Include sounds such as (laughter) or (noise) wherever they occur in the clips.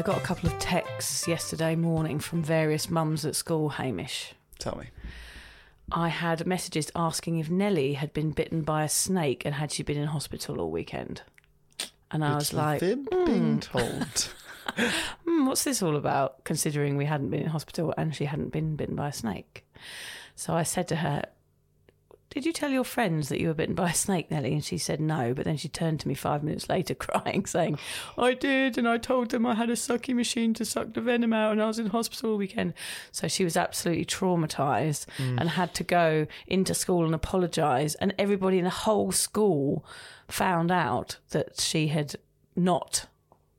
I got a couple of texts yesterday morning from various mums at school, Hamish. Tell me. I had messages asking if Nellie had been bitten by a snake and had she been in hospital all weekend. And I was like, Fib being (laughs) told. hmm, what's this all about, considering we hadn't been in hospital and she hadn't been bitten by a snake? So I said to her, Did you tell your friends that you were bitten by a snake, Nellie? And she said no. But then she turned to me five minutes later (laughs) crying, saying, I did. And I told them I had a sucky machine to suck the venom out and I was in hospital all weekend. So she was absolutely traumatized mm. and had to go into school and apologize. And everybody in the whole school found out that she had not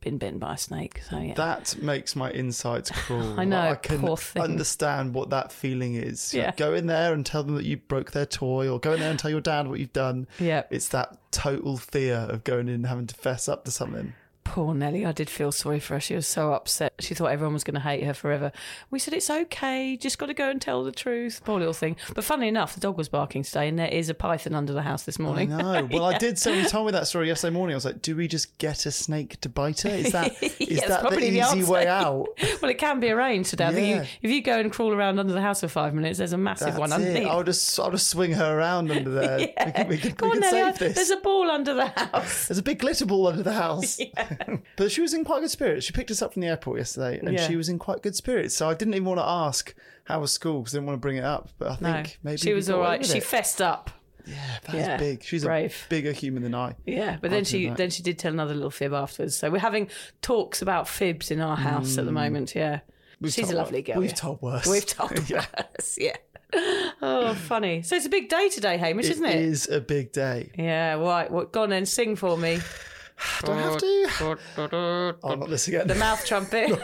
been bitten by a snake. So yeah. That makes my insides (laughs) crawl. I know, I can poor thing. understand what that feeling is. Yeah. Go in there and tell them that you broke their toy, or go in there and tell your dad what you've done. Yeah. It's that total fear of going in and having to fess up to something. Poor Nellie, I did feel sorry for her. She was so upset. She thought everyone was going to hate her forever. We said, It's okay, just got to go and tell the truth. Poor little thing. But funnily enough, the dog was barking today, and there is a python under the house this morning. I know. (laughs) Well, I did. So you told me that story yesterday morning, I was like, "Do we just get a snake to bite her? Is that (laughs) is Yeah, that the probably the easy answer. way out?" (laughs) well, it can be arranged today. Yeah. you, if you go and crawl around under the house for five minutes, there's a massive That's one it. underneath. I'll just I'll just swing her around under there. We can, we can, Go we on, can save this. There's a ball under the house. There's a big glitter ball under the house. (laughs) but she was in quite good spirits. She picked us up from the airport yesterday and Yeah. she was in quite good spirits. So I didn't even want to ask how was school because I didn't want to bring it up. But I think maybe she we was got all away right. with She it. fessed up. yeah, that's Yeah, big. She's brave. a bigger human than I. Yeah, but then do she that. then she did tell another little fib afterwards. So we're having talks about fibs in our house at the moment. Yeah, Mm. We've she's a lovely wor- girl. We've yeah. told worse. We've told (laughs) yeah. worse. Yeah. Oh, funny. So it's a big day today, Hamish, It isn't it? is a big day. Yeah. Right. Well, go on then, sing for me. Do I have to? Oh, not this again. The mouth trumpet. (laughs)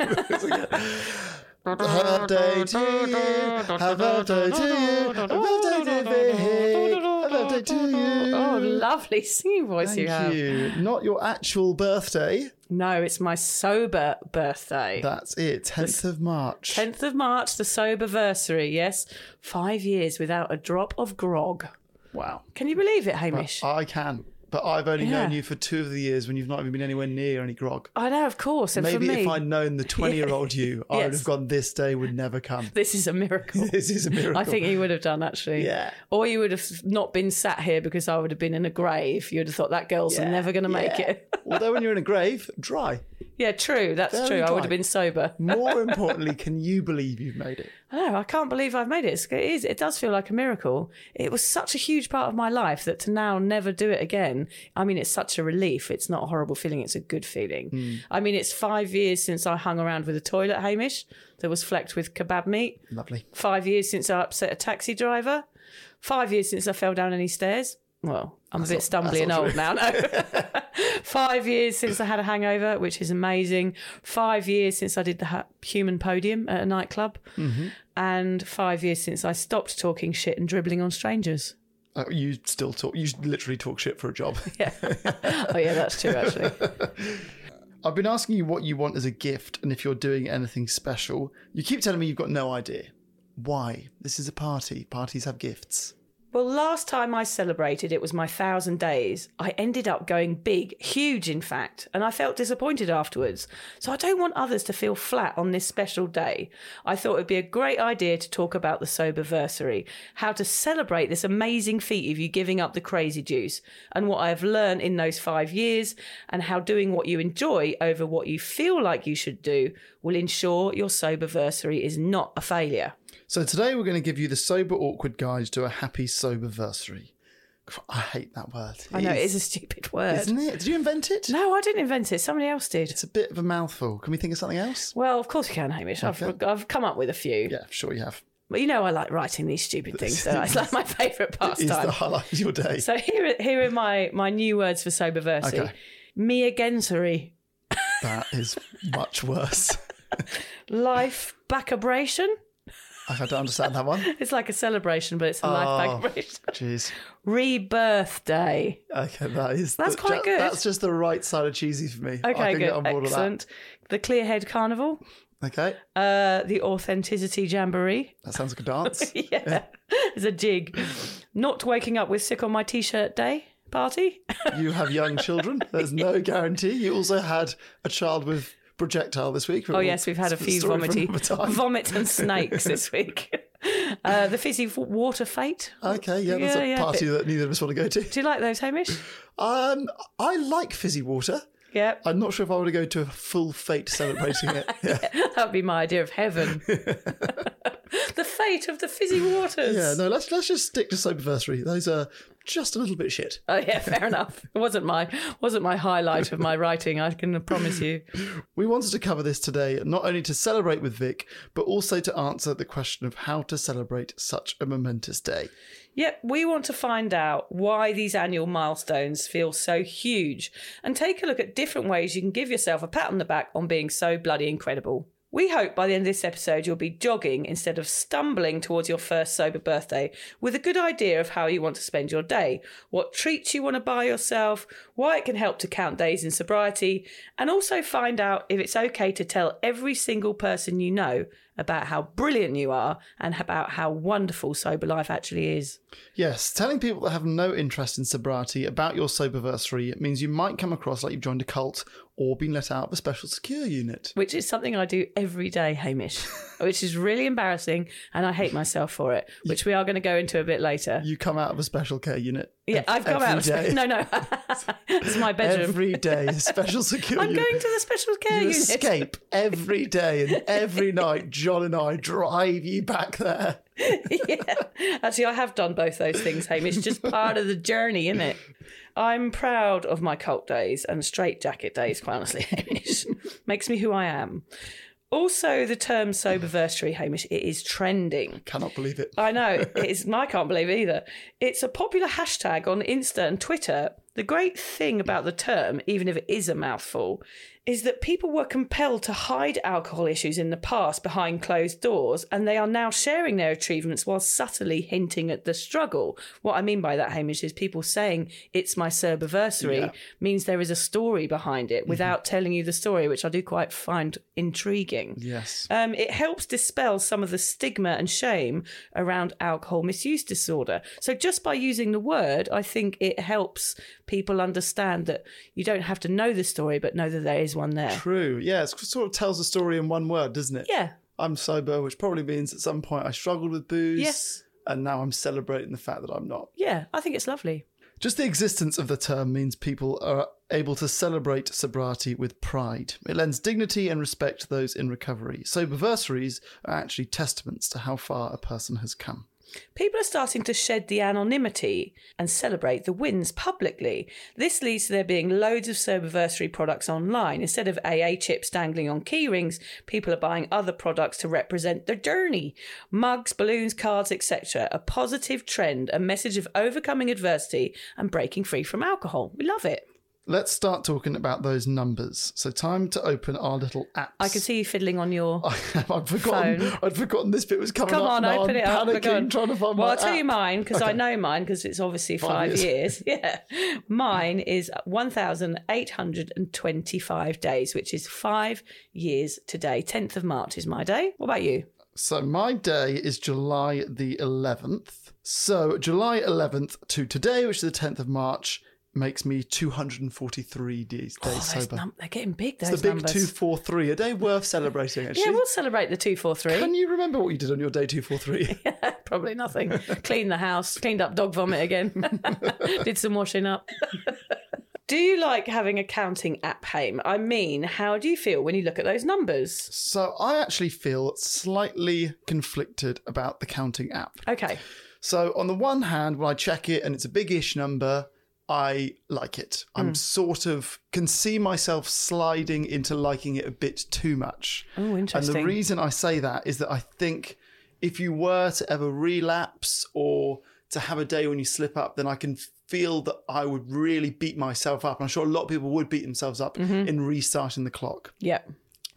Happy birthday to you. Happy birthday to you. Happy birthday to Vic. Happy birthday to you. oh, lovely singing voice you have. You. Not your actual birthday. No, it's my sober birthday. That's it. 10th of March. 10th of March, the sober versary. Yes, five years without a drop of grog. Wow. Can you believe it, Hamish? I can. But I've only Yeah. known you for two of the years when you've not even been anywhere near any grog. I know, of course. And for Maybe me, if I'd known the (laughs) 20 year old you, I would have gone, this day would never come. (laughs) this is a miracle. (laughs) This is a miracle. I think you would have done actually. Yeah. Or you would have not been sat here because I would have been in a grave. You'd have thought that girl's Yeah, never going to make yeah. it. Although when you're in a grave, dry. yeah, true. That's Very true. I would have been sober. More importantly, can you believe you've made it? I know. I can't believe I've made it. It's. It does feel like a miracle. It was such a huge part of my life that to now never do it again. I mean, it's such a relief. It's not a horrible feeling. It's a good feeling. Hmm. I mean, it's five years since I hung around with a toilet, Hamish, that was flecked with kebab meat. Lovely. Five years since I upset a taxi driver. Five years since I fell down any stairs. Well, I'm a bit stumbly and old now. No. (laughs) Five years since I had a hangover, which is amazing. Five years since I did the ha- human podium at a nightclub. Mm-hmm. And five years since I stopped talking shit and dribbling on strangers. Uh, you still talk, you literally talk shit for a job. (laughs) Yeah. oh, yeah, that's true, actually. (laughs) I've been asking you what you want as a gift and if you're doing anything special. You keep telling me you've got no idea. Why? This is a party. Parties have gifts. Well, last time I celebrated, it was my thousand days. I ended up going big, huge, in fact, and I felt disappointed afterwards. So I don't want others to feel flat on this special day. I thought it would be a great idea to talk about the soberversary, how to celebrate this amazing feat of you giving up the crazy juice, and what I have learned in those five years, and how doing what you enjoy over what you feel like you should do will ensure your soberversary is not a failure. So today we're going to give you the sober awkward guide to a happy sober soberversary. I hate that word. I know it is a stupid word. Isn't it? Did you invent it? No, I didn't invent it. Somebody else did. It's a bit of a mouthful. Can we think of something else? Well, of course you can, Hamish. I've, I've come up with a few. Yeah, sure you have. But you know I like writing these stupid (laughs) things. So it's like my favourite pastime. It's the highlight of your day. So here, are- here are my, my new words for soberversary. Okay. Me againsery. That is much worse. (laughs) Life backabration. I don't understand that one. It's like a celebration, but it's a Oh. life backabration. Jeez. (laughs) Rebirth day. Okay, that is That's the- quite ju- good. That's just the right side of cheesy for me. I Okay, can good. get on board Excellent. The Clearhead Carnival. Okay, Uh, the Authenticity Jamboree. that sounds like a dance. (laughs) yeah. It's a jig. Not waking up with sick on my t shirt day party. you have young children. There's (laughs) no guarantee. You also had a child with projectile this week. Oh yes, we've had a few vomity, vomit and snakes this (laughs) week. Uh, the fizzy water fête. Okay, yeah, that's Yeah, a yeah, party that neither of us want to go to. Do you like those, Hamish? Um, I like fizzy water. Yeah, I'm not sure if I want to go to a full fête celebrating it. Yeah, (laughs) that'd be my idea of heaven. (laughs) the fate of the fizzy waters. yeah. No, let's let's just stick to soberversary. Those are just a little bit shit. Oh yeah, fair (laughs) enough. It wasn't my wasn't my highlight of my writing. I can promise you. We wanted to cover this today, not only to celebrate with Vic, but also to answer the question of how to celebrate such a momentous day. Yep, we want to find out why these annual milestones feel so huge and take a look at different ways you can give yourself a pat on the back on being so bloody incredible. We hope by the end of this episode you'll be jogging instead of stumbling towards your first sober birthday with a good idea of how you want to spend your day, what treats you want to buy yourself, why it can help to count days in sobriety, and also find out if it's okay to tell every single person you know about how brilliant you are and about how wonderful sober life actually is. Yes, telling people that have no interest in sobriety about your soberversary means you might come across like you've joined a cult or been let out of a special secure unit. which is something I do every day, Hamish, (laughs) which is really embarrassing and I hate myself for it, which we are going to go into a bit later. You come out of a special care unit. Yeah, ev- I've come out. Of, day. no, no, (laughs) it's my bedroom. Every day, special (laughs) secure I'm going to the special care you unit. escape every day, and every night, John and I drive you back there. (laughs) yeah. Actually, I have done both those things, Hamish. It's just part of the journey, isn't it? I'm proud of my cult days and straight jacket days, quite honestly, Hamish. Makes me who I am. Also, the term soberversary, Hamish, it is trending. I Cannot believe it. I know. (laughs) It is, I can't believe it either. It's a popular hashtag on Insta and Twitter. The great thing about the term, even if it is a mouthful, is that people were compelled to hide alcohol issues in the past behind closed doors, and they are now sharing their achievements while subtly hinting at the struggle. What I mean by that, Hamish, is people saying it's my Soberversary Yeah. means there is a story behind it without telling you the story, which I do quite find intriguing. Yes. Um, it helps dispel some of the stigma and shame around alcohol misuse disorder. So, just by using the word, I think it helps people understand that you don't have to know the story, but know that there is one there. True. Yeah, it sort of tells the story in one word, doesn't it? Yeah. I'm sober, which probably means at some point I struggled with booze. Yes. And now I'm celebrating the fact that I'm not. Yeah. I think it's lovely. Just the existence of the term means people are able to celebrate sobriety with pride. It lends dignity and respect to those in recovery. Soberversaries are actually testaments to how far a person has come. People are starting to shed the anonymity and celebrate the wins publicly. This leads to there being loads of Soberversary products online. Instead of AA chips dangling on keyrings, people are buying other products to represent their journey. Mugs, balloons, cards, etc. A positive trend, a message of overcoming adversity and breaking free from alcohol. We love it. Let's start talking about those numbers. So, time to open our little apps. I can see you fiddling on your. (laughs) I'd forgotten. phone. I'd forgotten this bit was coming Come up. on, now open I'm it up. panicking, on. trying to find well, I'll tell you mine because I know mine because it's obviously Five five, years. years. (laughs) Yeah. Mine is 1,825 days, which is five years today. 10th of March is my day. What about you? So my day is July the 11th. So July 11th to today, which is the 10th of March, makes me 243 days, days Oh, those sober. num- they're getting big, those it's the big numbers. 243, a day worth celebrating, (laughs) actually. yeah, we'll celebrate the 243. Can you remember what you did on your day 243? (laughs) Probably nothing. Cleaned the house, cleaned up dog vomit again, (laughs) did some washing up. do you like having a counting app, Haim? I mean, how do you feel when you look at those numbers? so I actually feel slightly conflicted about the counting app. Okay. So on the one hand, when I check it and it's a big-ish number, I like it. I'm sort of can see myself sliding into liking it a bit too much. Oh, interesting. And the reason I say that is that I think if you were to ever relapse or to have a day when you slip up, then I can feel that I would really beat myself up. I'm sure a lot of people would beat themselves up Mm-hmm. in restarting the clock. Yeah.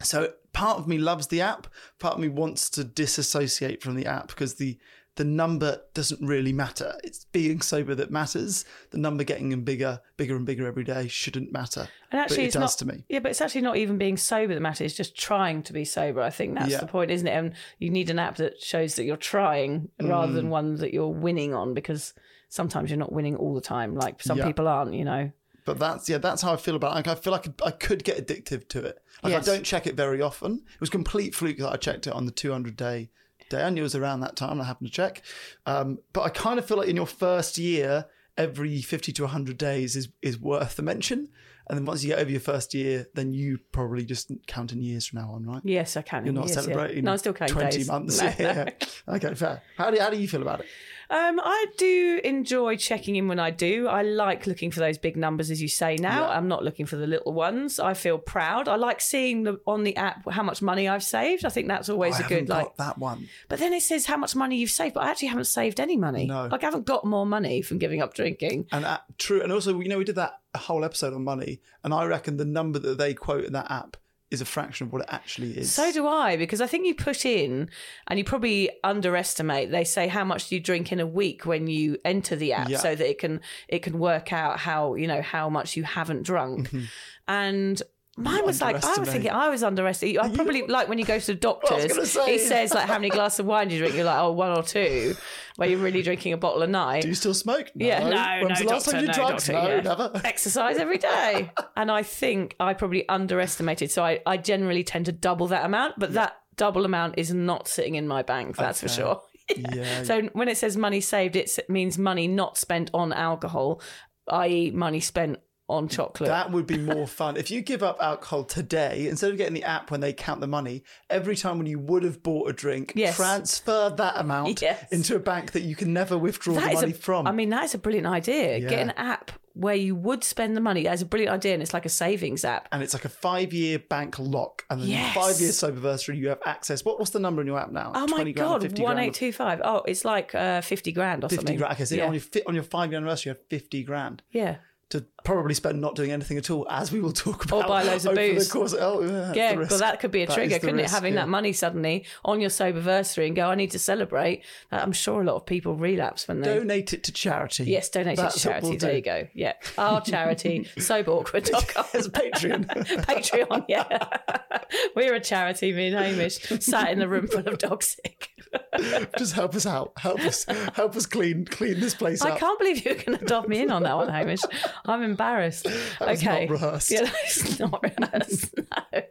So part of me loves the app, part of me wants to disassociate from the app because the the number doesn't really matter. It's being sober that matters. The number getting bigger, bigger and bigger every day shouldn't matter. And actually, but it it's does not, to me. Yeah, but it's actually not even being sober that matters. It's just trying to be sober. I think that's Yeah. the point, isn't it? And you need an app that shows that you're trying rather Mm. than one that you're winning on because sometimes you're not winning all the time. Like some Yeah. people aren't, you know. But that's yeah, that's how I feel about it. Like, I feel like I could, get addictive to it. Like Yes. I don't check it very often. It was complete fluke that I checked it on the 200 day day. I knew it was around that time. I happened to check. Um, but I kind of feel like in your first year, every 50 to 100 days is is worth the mention. And then once you get over your first year, then you probably just count in years from now on, right? Yes, I can. You're not yeah. celebrating No, I'm still counting 20 days. months. No, (laughs) (laughs) yeah. no. Okay, fair. How do, how do you feel about it? Um, I do enjoy checking in when I do. I like looking for those big numbers, as you say. Now Yeah. I'm not looking for the little ones. I feel proud. I like seeing the, on the app how much money I've saved. I think that's always I a good like. that one. But then it says how much money you've saved, but I actually haven't saved any money. No. Like I haven't got more money from giving up drinking. And uh, true, and also, you know, we did that whole episode on money, and I reckon the number that they quote in that app is a fraction of what it actually is. So do I, because I think you put in and you probably underestimate. They say how much do you drink in a week when you enter the app, Yeah. so that it can it can work out how you know how much you haven't drunk. Mm-hmm. And mine was like I was thinking I was underestimating. I probably like when you go to the doctors, say. he says like how many (laughs) glasses of wine do you drink? You're like oh one or two, where you're really drinking a bottle a night. Do you still smoke? No. Yeah, no, When was no, the last doctor, time you no, drank? doctor, no, yeah. never. (laughs) Exercise every day. (laughs) and I think I probably underestimated. So I, I generally tend to double that amount, but that double amount is not sitting in my bank, that's for sure. Yeah. So when it says money saved, it means money not spent on alcohol, i.e., money spent on chocolate. That would be more fun. If you give up alcohol today, instead of getting the app when they count the money, every time when you would have bought a drink, Yes. transfer that amount Yes. into a bank that you can never withdraw That the money a, from. I mean, that is a brilliant idea. Get an app where you would spend the money. That's a brilliant idea, and it's like a savings app. and it's like a five year bank lock. And then Yes. five years soberversary, you have access. What, what's the number in your app now? Oh my god, 50 one eight two five. Oh, it's like uh, fifty grand or 50 something. grand. Okay, so yeah. on, your, on your five year anniversary, you have 50 grand. yeah. To probably spend not doing anything at all, as we will talk about. Or buy loads of booze. The course. Oh, yeah, that's Yeah, risk. that could be a That trigger, couldn't risk, it? Having yeah. that money suddenly on your soberversary and go, I need to celebrate. I'm sure a lot of people relapse when they. Donate it to charity. Yes, donate it to charity. we'll there do. you go. Yeah. Our charity, (laughs) soberawkward.com. As Patreon. (laughs) (laughs) Patreon, yeah. We're a charity, me and Hamish, sat in a room full of dog sick. Just help us out. Help us. Help us clean clean this place I up. can't believe you're going to dob me in on that one, Hamish. I'm embarrassed. okay. not rehearsed. Yeah, (laughs) that's not rehearsed. No.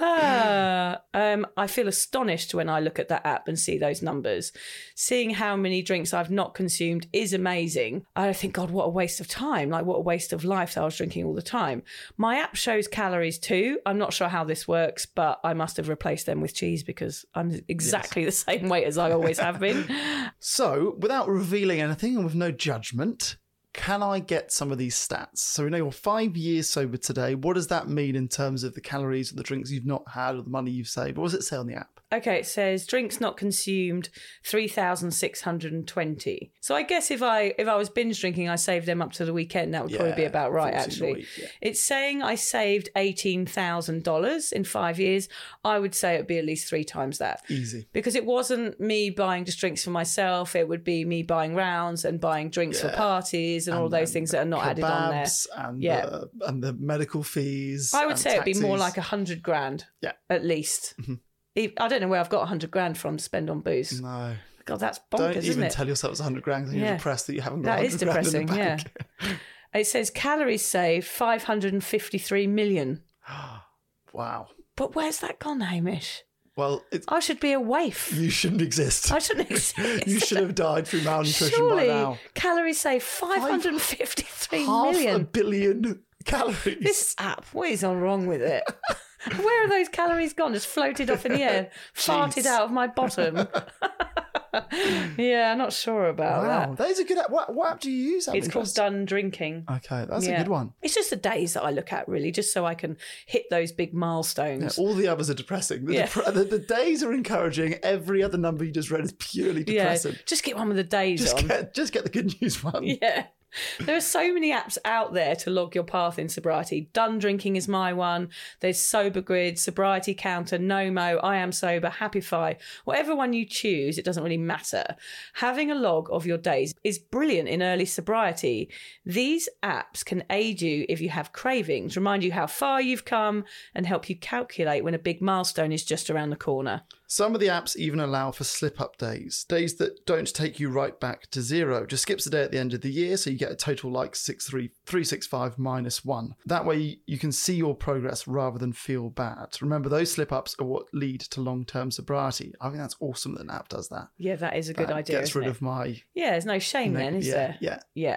Ah, um, I feel astonished when I look at that app and see those numbers. Seeing how many drinks I've not consumed is amazing. I think, God, what a waste of time. Like, what a waste of life that I was drinking all the time. My app shows calories too. I'm not sure how this works, but I must have replaced them with cheese because I'm exactly the same weight as I always have been. (laughs) So, without revealing anything and with no judgment, can I get some of these stats? So we know you're five years sober today. What does that mean in terms of the calories or the drinks you've not had or the money you've saved? What does it say on the app? Okay, it says drinks not consumed three thousand six hundred and twenty. So I guess if I if I was binge drinking, I saved them up to the weekend. That would probably be about right. Actually, week, yeah. it's saying I saved eighteen thousand dollars in five years. I would say it'd be at least three times that. Easy. Because it wasn't me buying just drinks for myself, it would be me buying rounds and buying drinks for parties and, all those things that are not added on there. And Yeah. the, and the medical fees. I would and say it'd be more like a hundred grand. Yeah. At least. E- I don't know where I've got a hundred grand from to spend on booze. No. God, that's bonkers, Don't even it? tell yourself it's 100 grand 'cause you're depressed that you haven't got That is 100 grand in the depressing, yeah. bank. (laughs) It says calories saved 553 million. (gasps) Wow. But where's that gone, Hamish? Well, it's, I should be a waif. you shouldn't exist. I shouldn't exist. (laughs) you should have died through malnutrition Surely by now. calories saved 553 Half million. a billion (laughs) calories. This app, what is all wrong with it? (laughs) Where are those calories gone? Just floated off in the air, (laughs) farted out of my bottom. (laughs) yeah, I'm not sure about wow, that. that is a good app. What, what app do you use? of It's called? Done Drinking. Okay, that's Yeah. a good one. It's just the days that I look at, really, just so I can hit those big milestones. All the others are depressing. The, Yeah. depre- the, the days are encouraging. Every other number you just read is purely Yeah, depressing. just get one with the days Just on. get, just get the good news one. Yeah. (laughs) There are so many apps out there to log your path in sobriety. Done Drinking is my one. There's Sober Grid, Sobriety Counter, Nomo, I Am Sober, Happify. Whatever one you choose, it doesn't really matter. Having a log of your days is brilliant in early sobriety. These apps can aid you if you have cravings, remind you how far you've come, and help you calculate when a big milestone is just around the corner. Some of the apps even allow for slip up days, days that don't take you right back to zero. Just skips a day at the end of the year, so you get a total like 63 365 minus one. That way you can see your progress rather than feel bad. Remember, those slip ups are what lead to long term sobriety. I think that's awesome that an app does that. Yeah, that is a good That idea. Gets rid it? of my. Yeah, there's no shame then, is yeah, there? Yeah. Yeah.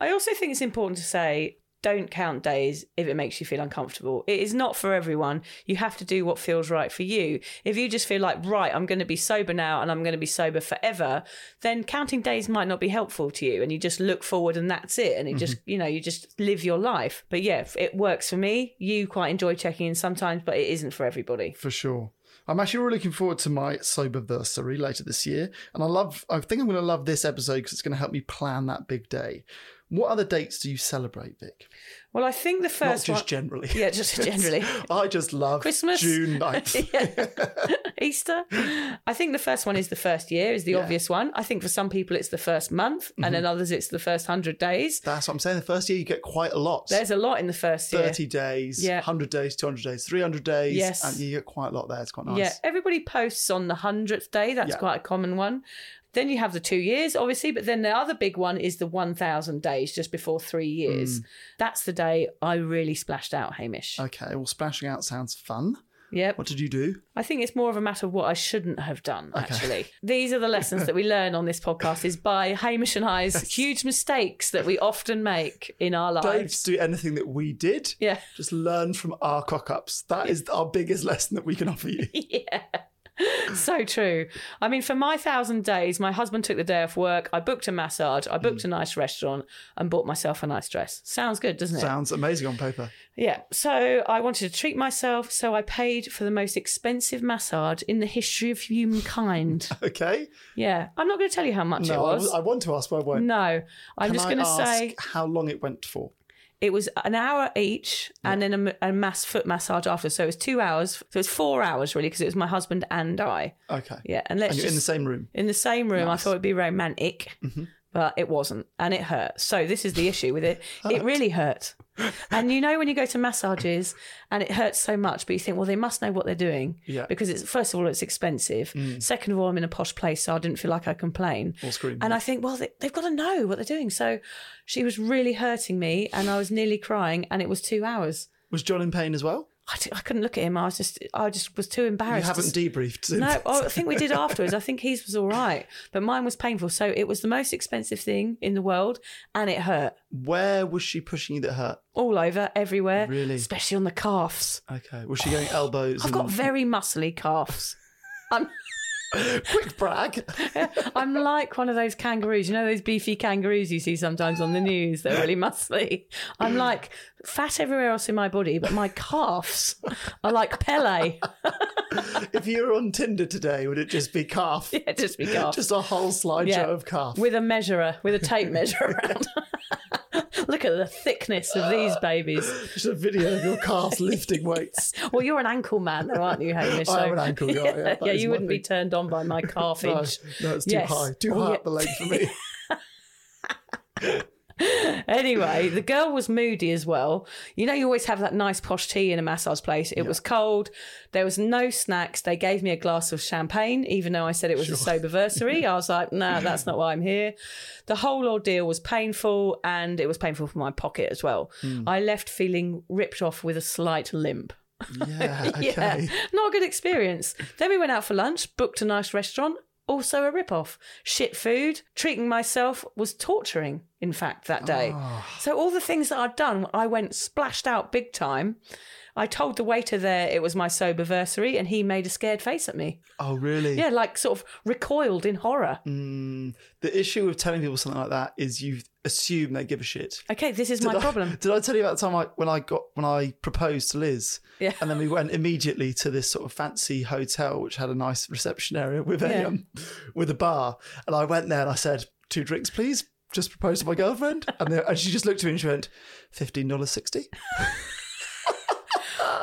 I also think it's important to say don't count days if it makes you feel uncomfortable. It is not for everyone. You have to do what feels right for you. If you just feel like, right, I'm going to be sober now and I'm going to be sober forever, then counting days might not be helpful to you. And you just look forward and that's it. And it just, mm-hmm. you know, you just live your life. But yeah, it works for me. You quite enjoy checking in sometimes, but it isn't for everybody. For sure. I'm actually really looking forward to my soberversary later this year, and I love. I think I'm going to love this episode because it's going to help me plan that big day. What other dates do you celebrate, Vic? Well, I think the Not first just one. generally. Yeah, just (laughs) generally. I just love Christmas. June (laughs) 9th. Yeah. (laughs) Easter. I think the first one is the first year, is the Yeah. Mm-hmm. obvious one. I think for some people it's the first month, and then others it's the first hundred days. That's what I'm saying. The first year you get quite a lot. There's a lot in the first year. 30 days, Yeah. 100 days, 200 days, 300 days. Yes. And you get quite a lot there. It's quite nice. Yeah, everybody posts on the hundredth day. That's Yeah. quite a common one. Then you have the two years, obviously, but then the other big one is the 1,000 days just before three Mm. years. That's the day I really splashed out, Hamish. Okay, well, splashing out sounds fun. Yep. What did you do? I think it's more of a matter of what I shouldn't have done, actually. These are the lessons that we learn on this podcast is by Hamish and I's huge mistakes that we often make in our lives. Don't do anything that we did. Yeah. Just learn from our cock ups. That is our biggest lesson that we can offer you. (laughs) Yeah. (laughs) So true. I mean, for my thousand days, my husband took the day off work. I booked a massage. I booked hmm. a nice restaurant and bought myself a nice dress. Sounds good, doesn't it? Sounds amazing on paper. Yeah. So I wanted to treat myself. So I paid for the most expensive massage in the history of humankind. (laughs) Okay. yeah. I'm not going to tell you how much it No, I, was. was- I want to ask, but I won't. no. I'm Can just going to say how long it went for. It was an hour each and then a, a mass foot massage after. So it was two hours. So it was four hours really because it was my husband and I. Okay. Yeah. And let's And you're in the just- same room. in the same room. I thought it'd be romantic, Mm-hmm. but it wasn't, and it hurt. So this is the issue with it. (laughs) It really hurt. And you know when you go to massages and it hurts so much, but you think, well, they must know what they're doing, Yeah. Mm. Because it's first of all, it's expensive. Second of all, I'm in a posh place, so I didn't feel like I complain. Or scream. And I think, well, they, they've got to know what they're doing. So she was really hurting me, and I was nearly crying, and it was two hours. Was John in pain as well? I, d- I couldn't look at him. I was just, I just was too embarrassed. to haven't debriefed since. no, I (laughs) think we did afterwards. I think his was all right, but mine was painful. So it was the most expensive thing in the world, and it hurt Where was she pushing you that hurt? all over, everywhere, Really? especially on the calves. Okay. Was she going elbows? I've and... got very muscly calves. (laughs) I'm, Quick brag. (laughs) I'm like one of those kangaroos. You know those beefy kangaroos you see sometimes on the news? They're really muscly. I'm like fat everywhere else in my body, but my calves are like Pele. (laughs) if you were on Tinder today, would it just be calf? (laughs) Yeah, just be calf. Just a whole slideshow Yeah. of calf. with a measurer, with a tape measure around. (laughs) Look at the thickness of these babies. Just a video of your calves lifting weights. Well, you're an ankle man, though, aren't you, Hamish? I am an ankle guy. Yeah, yeah, you wouldn't be turned on by my No, calfage. no, it's too Yes. high. Too Oh, high yeah. up the leg for me. (laughs) Anyway, the girl was moody as well. You know, you always have that nice posh tea in a massage place. It was cold. There was no snacks. They gave me a glass of champagne, even though I said it was a sober soberversary. I was like, nah, (laughs) that's not why I'm here. The whole ordeal was painful and it was painful for my pocket as well. Hmm. I left feeling ripped off with a slight limp. Yeah, (laughs) okay. Yeah, not a good experience. Then we went out for lunch, booked a nice restaurant, also a rip-off. Shit food, treating myself was torturing, in fact, that day. Ah. So all the things that I'd done, I went splashed out big time. I told the waiter there it was my soberversary and he made a scared face at me. Oh, really? Yeah, like sort of recoiled in horror. Mm, the issue with telling people something like that is you assume they give a shit. Okay, this is my I- problem. (laughs) Did I tell you about the time I, when I got when I proposed to Liz? Yeah. And then we went immediately to this sort of fancy hotel which had a nice reception area with a Yeah. um, with a bar. And I went there and I said, two drinks, please. Just proposed to my girlfriend. And, and she just looked at me and she went, fifteen dollars sixty. (laughs)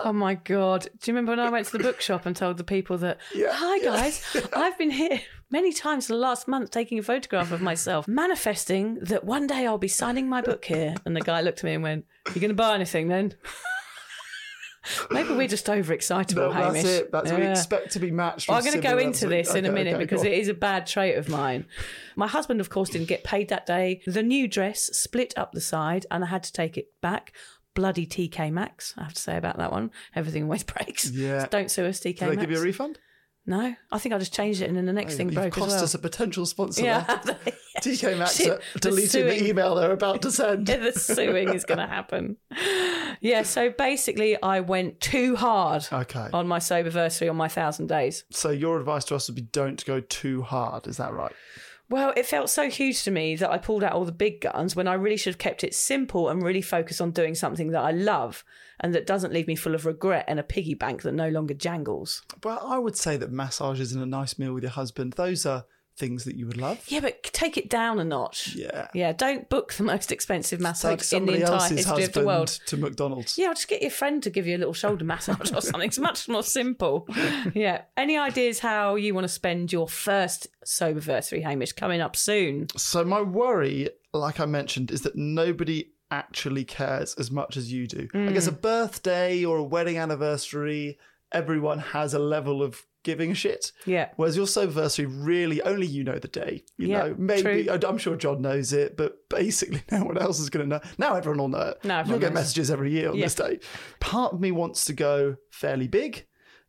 Oh my god! Do you remember when I went to the bookshop and told the people that, (laughs) Yeah, "Hi guys, (laughs) I've been here many times in the last month taking a photograph of myself, manifesting that one day I'll be signing my book here." And the guy looked at me and went, "You're going to buy anything then?" (laughs) Maybe we're just overexcitable, No, Hamish. that's it. That's what we expect to be matched. I'm going to go into this in a minute okay, because it is a bad trait of mine. My husband, of course, didn't get paid that day. The new dress split up the side and I had to take it back. Bloody TK Maxx, I have to say about that one. Everything always (laughs) breaks. Yeah. Don't sue us, TK Did they Maxx. give you a refund? No, I think I just changed it and then the next oh, thing You've broke cost as well. us a potential sponsor. yeah, there. (laughs) (laughs) TK Maxx Shit, the deleting the, email they're about to send. the suing is going to happen. Yeah, so basically, I went too hard Okay. on my soberversary on my thousand days. So your advice to us would be don't go too hard. Is that right? Well, it felt so huge to me that I pulled out all the big guns when I really should have kept it simple and really focused on doing something that I love and that doesn't leave me full of regret and a piggy bank that no longer jangles. Well, I would say that massages and a nice meal with your husband, those are things that you would love. Yeah, but take it down a notch. Yeah. Yeah, don't book the most expensive massage in the entire history of the world. to McDonald's. Yeah, I'll just get your friend to give you a little shoulder (laughs) massage or something. It's much more simple. Yeah. Any ideas how you want to spend your first soberversary, Hamish, coming up soon? So my worry, like I mentioned, is that nobody actually cares as much as you do. I guess a Mm. birthday or a wedding anniversary, everyone has a level of giving a shit. Yeah. Whereas your soberversary, really, only you know the day. You Yeah, know, maybe true. I'm sure John knows it, but basically, (laughs) no one else is going to know. Now everyone will know it. Now You'll get messages every year on Yeah. this day. Part of me wants to go fairly big.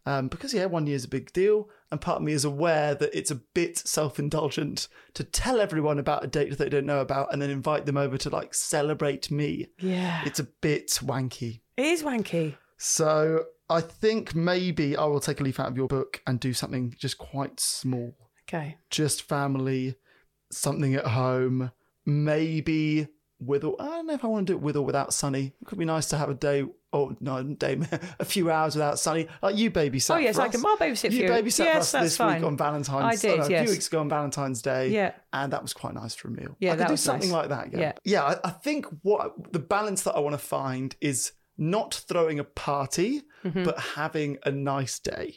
Um, because yeah, one year is a big deal, and part of me is aware that it's a bit self-indulgent to tell everyone about a date that they don't know about, and then invite them over to like celebrate me. Yeah. It's a bit wanky. It is wanky. So I think maybe I will take a leaf out of your book and do something just quite small Okay. just family, something at home, maybe with or I don't know if I want to do it with or without Sunny. It could be nice to have a day or no day, (laughs) a few hours without Sunny. Like you babysit. Oh, yes, for I us. can- I'll babysit You you. babysat Yes, for us that's this fine. week on Valentine's. I did, no, a few weeks ago on Valentine's Day. Yeah. and that was quite nice for a meal. Yeah, I could that do something nice. like that. Yeah, Yeah. yeah. I, I think what the balance that I want to find is not throwing a party, Mm-hmm. but having a nice day.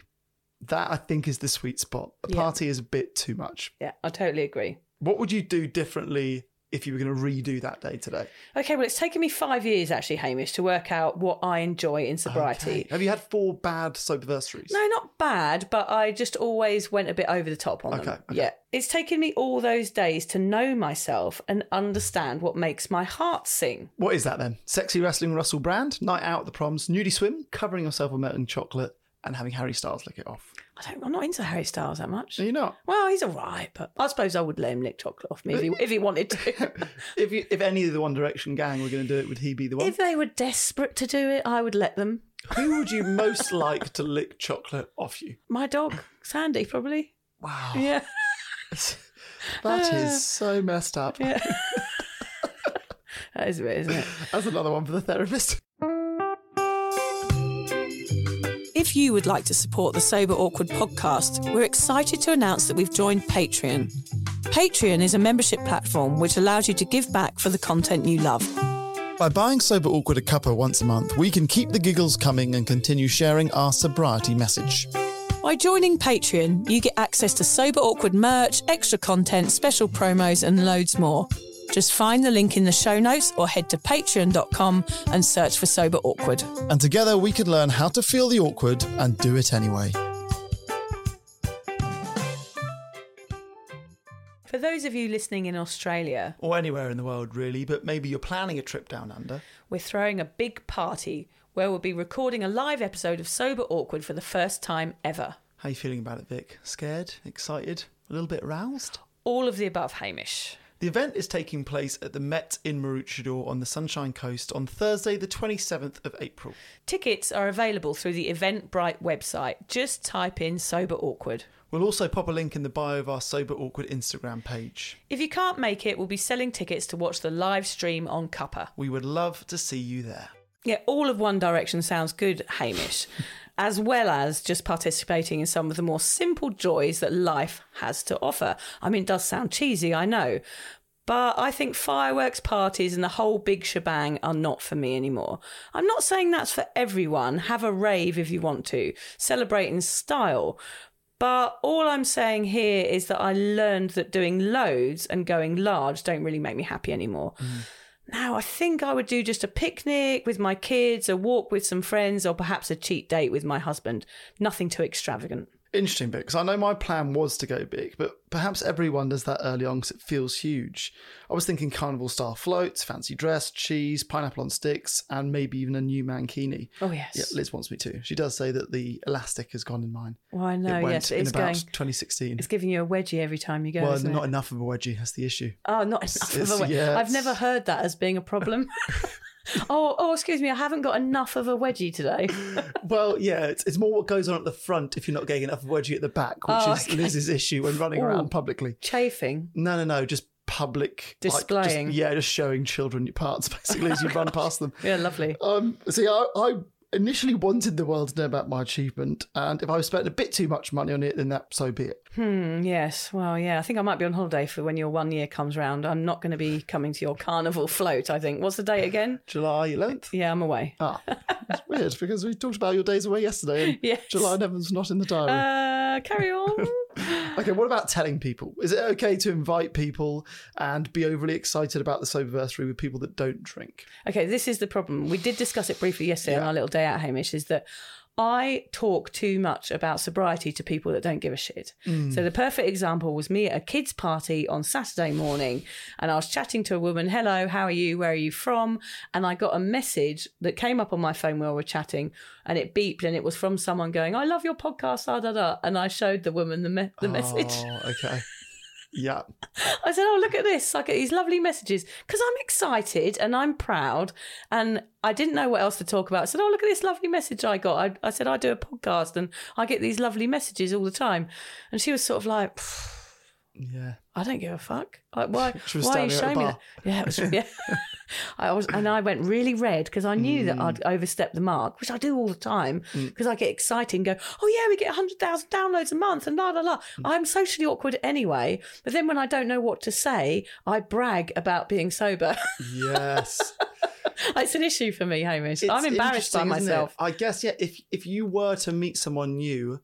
That I think is the sweet spot. A Yeah. party is a bit too much. Yeah, I totally agree. What would you do differently if you were going to redo that day today? Okay, well, it's taken me five years actually, Hamish, to work out what I enjoy in sobriety. Okay. Have you had four bad soberversaries? No, not bad, but I just always went a bit over the top on Okay, them. okay. Yeah. It's taken me all those days to know myself and understand what makes my heart sing. What is that then? Sexy wrestling Russell Brand, night out at the proms, nudie swim, covering yourself with melting chocolate, and having Harry Styles lick it off. I don't, I'm not into Harry Styles that much. Are you not? Well, he's all right, but I suppose I would let him lick chocolate off me if he, if he wanted to. (laughs) If you, if any of the One Direction gang were going to do it, would he be the one? if they were desperate to do it, I would let them. Who would you (laughs) most like to lick chocolate off you? My dog, Sandy, probably. Wow. Yeah. (laughs) That is uh, so messed up. Yeah. that is a bit, isn't it? That's another one for the therapist. If you would like to support the Sober Awkward podcast, we're excited to announce that we've joined Patreon. Patreon is a membership platform which allows you to give back for the content you love. By buying Sober Awkward a cuppa once a month, we can keep the giggles coming and continue sharing our sobriety message. By joining Patreon, you get access to Sober Awkward merch, extra content, special promos, and loads more. Just find the link in the show notes or head to patreon.com and search for Sober Awkward. And together we can learn how to feel the awkward and do it anyway. For those of you listening in Australia, Or anywhere in the world, really, but maybe you're planning a trip down under. we're throwing a big party where we'll be recording a live episode of Sober Awkward for the first time ever. How are you feeling about it, Vic? Scared? Excited? A little bit aroused? All of the above, Hamish. The event is taking place at the Met in Maroochydore on the Sunshine Coast on Thursday, the 27th of April. Tickets are available through the Eventbrite website. Just type in Sober Awkward. We'll also pop a link in the bio of our Sober Awkward Instagram page. If you can't make it, we'll be selling tickets to watch the live stream on Cuppa. We would love to see you there. Yeah, all of One Direction sounds good, Hamish, (laughs) as well as just participating in some of the more simple joys that life has to offer. I mean, it does sound cheesy, I know, but I think fireworks parties and the whole big shebang are not for me anymore. I'm not saying that's for everyone. Have a rave if you want to, celebrate in style. But all I'm saying here is that I learned that doing loads and going large don't really make me happy anymore. Mm. Now, I think I would do just a picnic with my kids, a walk with some friends, or perhaps a cheat date with my husband. Nothing too extravagant. Interesting bit, because I know my plan was to go big, but perhaps everyone does that early on because it feels huge. I was thinking carnival style floats, fancy dress, cheese, pineapple on sticks, and maybe even a new mankini. Oh, yes. Yeah, Liz wants me to. She does say that the elastic has gone in mine. Well, I know, it went yes, in it's about going. 2016. It's giving you a wedgie every time you go. well, not it? enough of a wedgie. That's the issue. Oh, not enough of a wedgie. yeah, I've never heard that as being a problem. (laughs) oh, oh, excuse me. I haven't got enough of a wedgie today. (laughs) Well, yeah, it's, it's more what goes on at the front if you're not getting enough wedgie at the back, which Oh, is okay. Liz's issue when running Ooh. around publicly. Chafing. No, no, no, just public like, just- Displaying. yeah, just showing children your parts (laughs) basically as you run (laughs) past them. Yeah, lovely. Um, see, I, I initially wanted the world to know about my achievement, and if I spent a bit too much money on it, then that so be it. Hmm, yes. Well, yeah. I think I might be on holiday for when your one year comes round. I'm not going to be coming to your carnival float, I think. What's the date again? (laughs) July 11th. Yeah, I'm away. Ah, it's weird because we talked about your days away yesterday, and (laughs) Yes. July 11th's not in the diary. Uh, carry on. Okay, what about telling people? Is it okay to invite people and be overly excited about the soberversary with people that don't drink? Okay, this is the problem. We did discuss it briefly yesterday on our little day out, Hamish, is that I talk too much about sobriety to people that don't give a shit. So mm. the perfect example was me at a kids' party on Saturday morning, and I was chatting to a woman, hello, how are you? Where are you from? And I got a message that came up on my phone while we were chatting, and it beeped, and it was from someone going, I love your podcast, da da da. And I showed the woman the, me- the message. Oh, okay. (laughs) Yeah. I said, "Oh, look at this! I get these lovely messages because I'm excited and I'm proud, and I didn't know what else to talk about. I said, "Oh, look at this lovely message I got." I, I said, "I do a podcast and I get these lovely messages all the time," and she was sort of like, Yeah. "I don't give a fuck. Like, why? (laughs) Why are you showing me that?" Yeah, it was. (laughs) Yeah. (laughs) I was, and I went really red because I knew that Mm. I'd overstepped the mark, which I do all the time because I get excited and go, "Oh yeah, we get hundred thousand downloads a month," and la la la. Mm. I'm socially awkward anyway, but then when I don't know what to say, I brag about being sober. Yes. it's an issue for me, Hamish. I'm embarrassed by interesting, isn't it? myself. I guess, yeah, if, if you were to meet someone new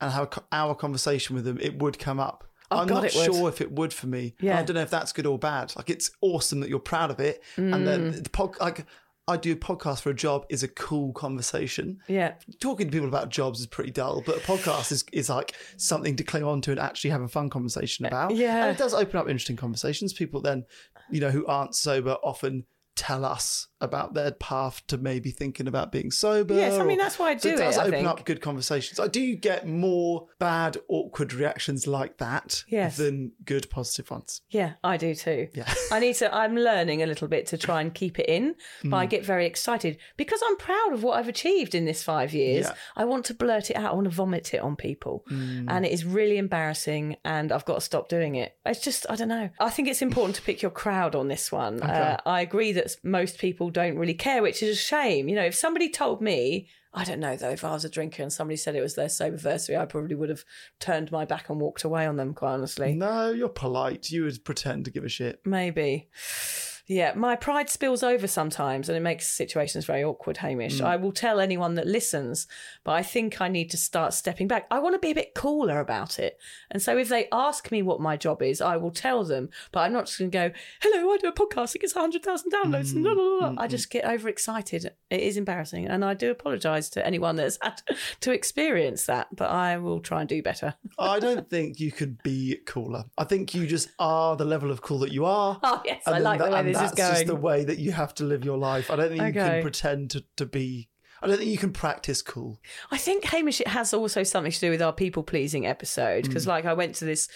and have a hour conversation with them, it would come up. Oh, I'm God, not sure if it would for me. Yeah. I don't know if that's good or bad. Like, it's awesome that you're proud of it. And Mm. then the pod, like, I do a podcast for a job is a cool conversation. Yeah. Talking to people about jobs is pretty dull, but a podcast is, is like something to cling on to and actually have a fun conversation about. Yeah. And it does open up interesting conversations. People then, you know, who aren't sober often tell us about their path to maybe thinking about being sober. Yes, I mean, that's why I so do it does it, I open think. up good conversations. I do get more bad, awkward reactions like that Yes. than good, positive ones. Yeah, I do too. Yeah. I need to, I'm learning a little bit to try and keep it in, but Mm. I get very excited because I'm proud of what I've achieved in this five years. Yeah. I want to blurt it out, I want to vomit it on people. Mm. And it is really embarrassing, and I've got to stop doing it. It's just, I don't know. I think it's important to pick your crowd on this one. Uh, I agree that most people don't really care, which is a shame. You know, if somebody told me, I don't know though. If I was a drinker and somebody said it was their soberversary, I probably would have turned my back and walked away on them. Quite honestly, No, you're polite. You would pretend to give a shit. Maybe. Yeah, my pride spills over sometimes and it makes situations very awkward, Hamish. Hmm. I will tell anyone that listens, but I think I need to start stepping back. I want to be a bit cooler about it. And so if they ask me what my job is, I will tell them, but I'm not just going to go, hello, I do a podcast, it gets 100,000 downloads. and hmm. blah, blah, blah." Hmm, I just get overexcited. It is embarrassing. And I do apologise to anyone that's had to experience that, but I will try and do better. I (laughs) don't think you could be cooler. I think you just are the level of cool that you are. Oh, yes, I like the that- way and this is that's going. just the way that you have to live your life. I don't think you can pretend to, to be. I don't think you can practice cool. I think Hamish, it has also something to do with our people pleasing episode because, mm. like, I went to this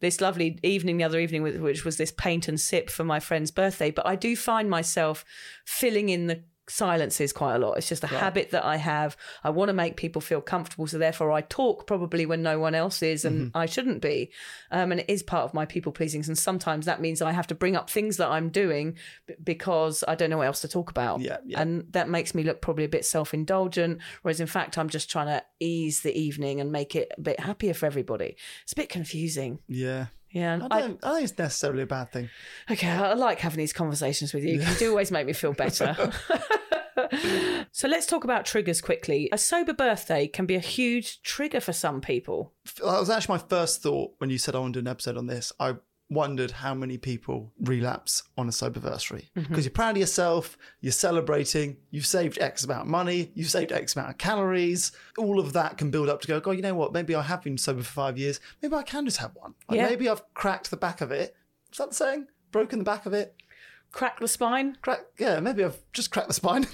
this lovely evening the other evening, which was this paint and sip for my friend's birthday. But I do find myself filling in the silences quite a lot. It's just a habit that I have. I want to make people feel comfortable, so therefore I talk probably when no one else is, and I shouldn't be. Um, and it is part of my people pleasing, and sometimes that means I have to bring up things that I'm doing b- because I don't know what else to talk about. Yeah, yeah. And that makes me look probably a bit self indulgent, whereas in fact, I'm just trying to ease the evening and make it a bit happier for everybody. It's a bit confusing. Yeah. Yeah. And I I, don't, I, don't think it's necessarily a bad thing. okay, I like having these conversations with you. You do always make me feel better. (laughs) (laughs) so let's talk about triggers quickly. A sober birthday can be a huge trigger for some people. That was actually my first thought when you said I want to do an episode on this. I wondered how many people relapse on a soberversary because Mm-hmm. you're proud of yourself, you're celebrating, you've saved X amount of money, you've saved X amount of calories. All of that can build up to go, God, you know what? Maybe I have been sober for five years. Maybe I can just have one. Like Yeah. Maybe I've cracked the back of it. Is that the saying? Broken the back of it? Crack the spine. Crack, yeah, maybe I've just cracked the spine.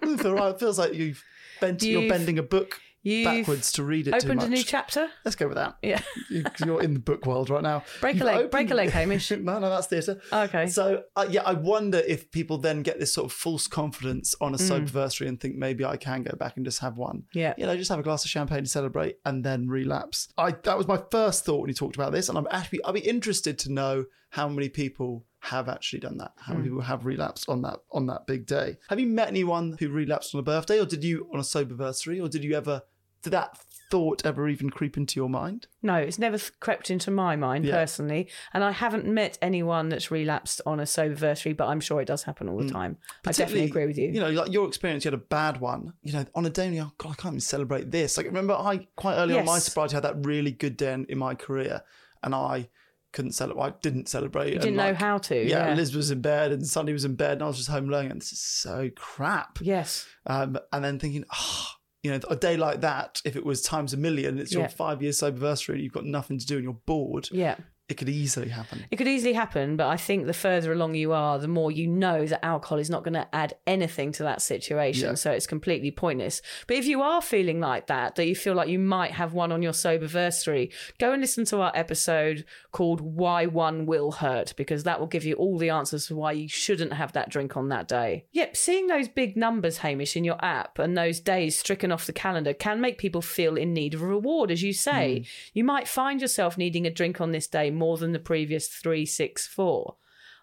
Doesn't feel right. It feels like you've bent, you're You've- bending a book You've backwards to read it too Opened a new chapter. Let's go with that. Yeah. (laughs) You- You're in the book world right now. Break a You've leg, break a leg, Hamish. (laughs) no, no, that's theatre. Okay. So, uh, yeah, I wonder if people then get this sort of false confidence on a soberversary and think maybe I can go back and just have one. Mm. Yeah. You know, just have a glass of champagne to celebrate and then relapse. I That was my first thought when you talked about this. And I'm actually, I'd be interested to know how many people have actually done that. How many Mm. people have relapsed on that on that big day? Have you met anyone who relapsed on a birthday, or did you on a soberversary, or did you ever? Did that thought ever even creep into your mind? No, it's never crept into my mind Yeah. personally, and I haven't met anyone that's relapsed on a soberversary. But I'm sure it does happen all the time. I definitely. Agree with you. You know, like your experience, you had a bad one. You know, on a day you, oh God, I can't even celebrate this. Like, remember, I quite early on my Yes. sobriety had that really good day in, in my career, and I couldn't celebrate. I didn't celebrate. you didn't know how to. Yeah, Yeah. Liz was in bed and Sunday was in bed, and I was just home alone, and this is so crap. yes. Um, and then thinking, oh, you know, a day like that, if it was times a million, it's your five year soberversary, and you've got nothing to do and you're bored, Yeah. It could easily happen. It could easily happen, but I think the further along you are, the more you know that alcohol is not going to add anything to that situation. Yeah. So it's completely pointless. But if you are feeling like that, that you feel like you might have one on your sober soberversary, go and listen to our episode called Why One Will Hurt, because that will give you all the answers to why you shouldn't have that drink on that day. Yep, seeing those big numbers, Hamish, in your app and those days stricken off the calendar can make people feel in need of a reward, as you say. Hmm. You might find yourself needing a drink on this day more than the previous three, six, four.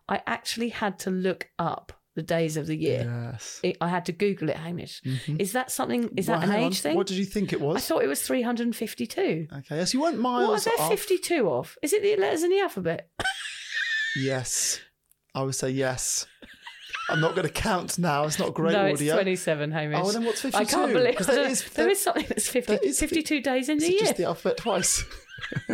I actually had to look up the days of the year. Yes. It- I had to Google it, Hamish. Mm-hmm. Is that something? Is that an hang on. age thing? What did you think it was? I thought it was 352. okay, yes, you weren't miles What are there off. 52 of? Is it the letters in the alphabet? Yes. I would say yes. I'm not going to count now. It's not great no, audio. it's 27, Hamish. Oh, then what's 52? I can't believe I there (laughs) don't- there there- is something that's 50, there is 52 days in the year. just the alphabet twice? (laughs) (laughs)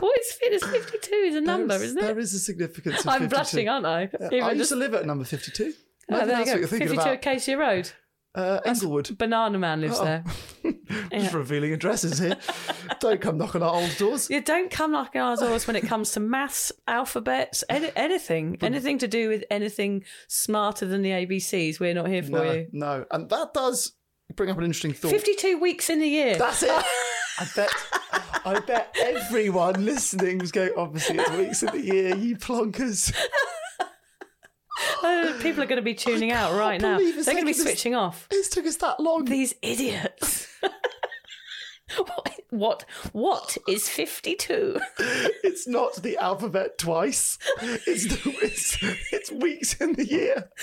What is fit as 52 is a number, There's- isn't it? There is a significance of I'm 52. blushing, aren't I? Yeah. Even I used just- to live at number 52. Oh, there you go. you're thinking 52 about. Acacia Road. Uh, Englewood. Banana Man Oh. lives there. (laughs) Just revealing addresses here. (laughs) Don't come knocking on our old doors. Yeah, don't come knocking our doors when it comes to maths, alphabets, any, anything, anything to do with anything smarter than the ABCs. We're not here for No, you. no. And that does bring up an interesting thought. 52 weeks in the year. That's it. I bet. I bet everyone listening was going. Obviously, it's weeks of the year. You plonkers. Uh, People are going to be tuning out right now. They're going to be this- switching off. It's took us that long. These idiots. (laughs) (laughs) what? What is 52? (laughs) It's not the alphabet twice. It's the, it's, it's weeks in the year. (laughs)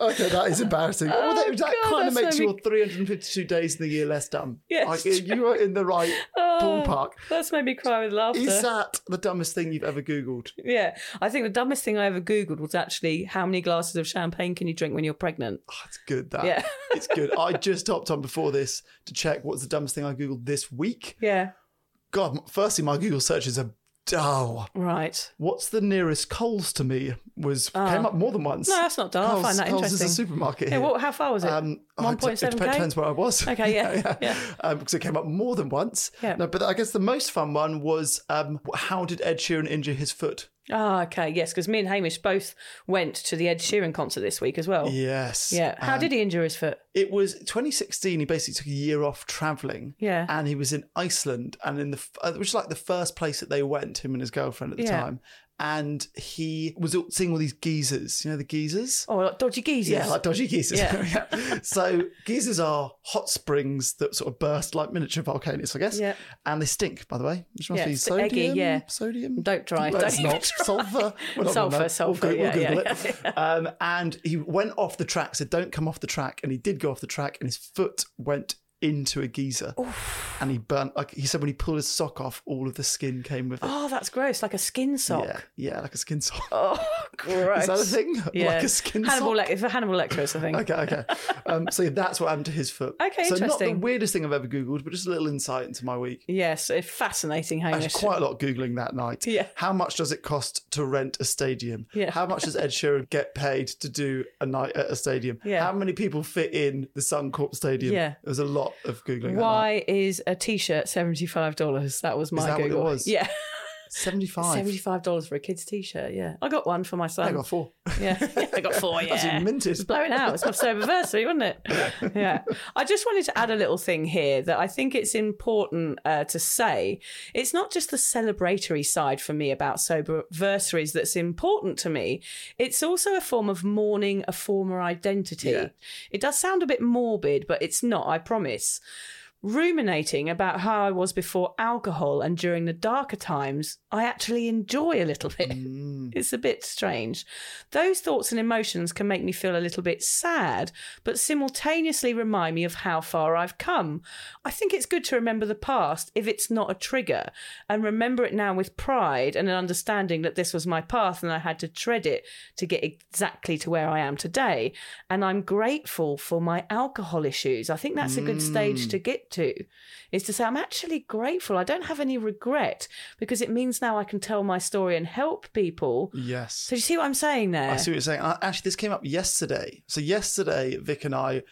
Okay, that is embarrassing. well, that, oh, that Oh, kind of makes your 352 days in the year less dumb. Yes, like, you are in the right oh, ballpark. That's made me cry with laughter. Is that the dumbest thing you've ever Googled? Yeah, I think the dumbest thing I ever Googled was actually how many glasses of champagne can you drink when you're pregnant? Oh, it's good, that. Yeah. it's good. I just hopped on before this to check what's the dumbest thing I Googled this week. Yeah, God, firstly, my Google searches are dull. right. What's the nearest Coles to me was came up more than once. No, that's not dull. I find that Coles interesting. is a supermarket Yeah, here. what, how far was it? Um, oh, it- 1.7 It depends where I was. Okay, (laughs) yeah, yeah. Um, because it came up more than once. Yeah. No, but I guess the most fun one was um, how did Ed Sheeran injure his foot? Oh, okay, yes, because me and Hamish both went to the Ed Sheeran concert this week as well. Yes. Yeah. How Um, did he injure his foot? It was 2016. He basically took a year off traveling. Yeah. And he was in Iceland, and in the uh, which is like the first place that they went, him and his girlfriend at the Yeah. time. And he was seeing all these geezers. You know the geezers. Oh, like dodgy geezers. Yeah, like dodgy geezers. Yeah. (laughs) Yeah. so geezers are hot springs that sort of burst like miniature volcanoes, I guess. Yeah. And they stink, by the way. Which must Yeah, be sodium. eggy, yeah. Sodium. Don't try, Let's don't not. (laughs) try. Sulfur. We're not sulfur. Sulfur. We'll, go- yeah, we'll yeah, Google it. (laughs) Um, and he went off the track. Said, "Don't come off the track." And he did go off the track, and his foot went into a geyser, and he burnt. Like he said, when he pulled his sock off, all of the skin came with it. Oh, that's gross. Like a skin sock. Yeah, yeah, like a skin sock. Oh, gross. (laughs) Is that a thing? Yeah. (laughs) Like a skin Hannibal sock? Le- it's Hannibal Lecter, I think. Okay, okay. Um, so that's what happened to his foot. Okay, so not the weirdest thing I've ever googled, but just a little insight into my week. Yes, it's fascinating, I Hamish. had quite a lot googling that night. Yeah. How much does it cost to rent a stadium? Yeah. How much does Ed Sheeran get paid to do a night at a stadium? Yeah. How many people fit in the Suncorp Stadium? Yeah. There was a lot of googling. Why is a t-shirt seventy-five dollars? That was my that what it Google. was? Yeah, (laughs) Seventy-five. seventy-five dollars for a kid's t-shirt. Yeah, I got one for my son. I got four. Yeah, (laughs) I got four. (laughs) That's Yeah, even minted. It's blowing out. It's my soberversary, wasn't it? (laughs) Yeah. I just wanted to add a little thing here that I think it's important uh, to say. It's not just the celebratory side for me about soberversaries that's important to me. It's also a form of mourning a former identity. Yeah. It does sound a bit morbid, but it's not, I promise. Ruminating about how I was before alcohol and during the darker times, I actually enjoy a little bit. Mm. (laughs) It's a bit strange. Those thoughts and emotions can make me feel a little bit sad, but simultaneously remind me of how far I've come. I think it's good to remember the past if it's not a trigger, and remember it now with pride and an understanding that this was my path and I had to tread it to get exactly to where I am today. And I'm grateful for my alcohol issues. I think that's a good stage mm. to get to, is to say, I'm actually grateful. I don't have any regret because it means now I can tell my story and help people. Yes. So do you see what I'm saying there? I see what you're saying. Uh, Actually, this came up yesterday. So yesterday, Vic and I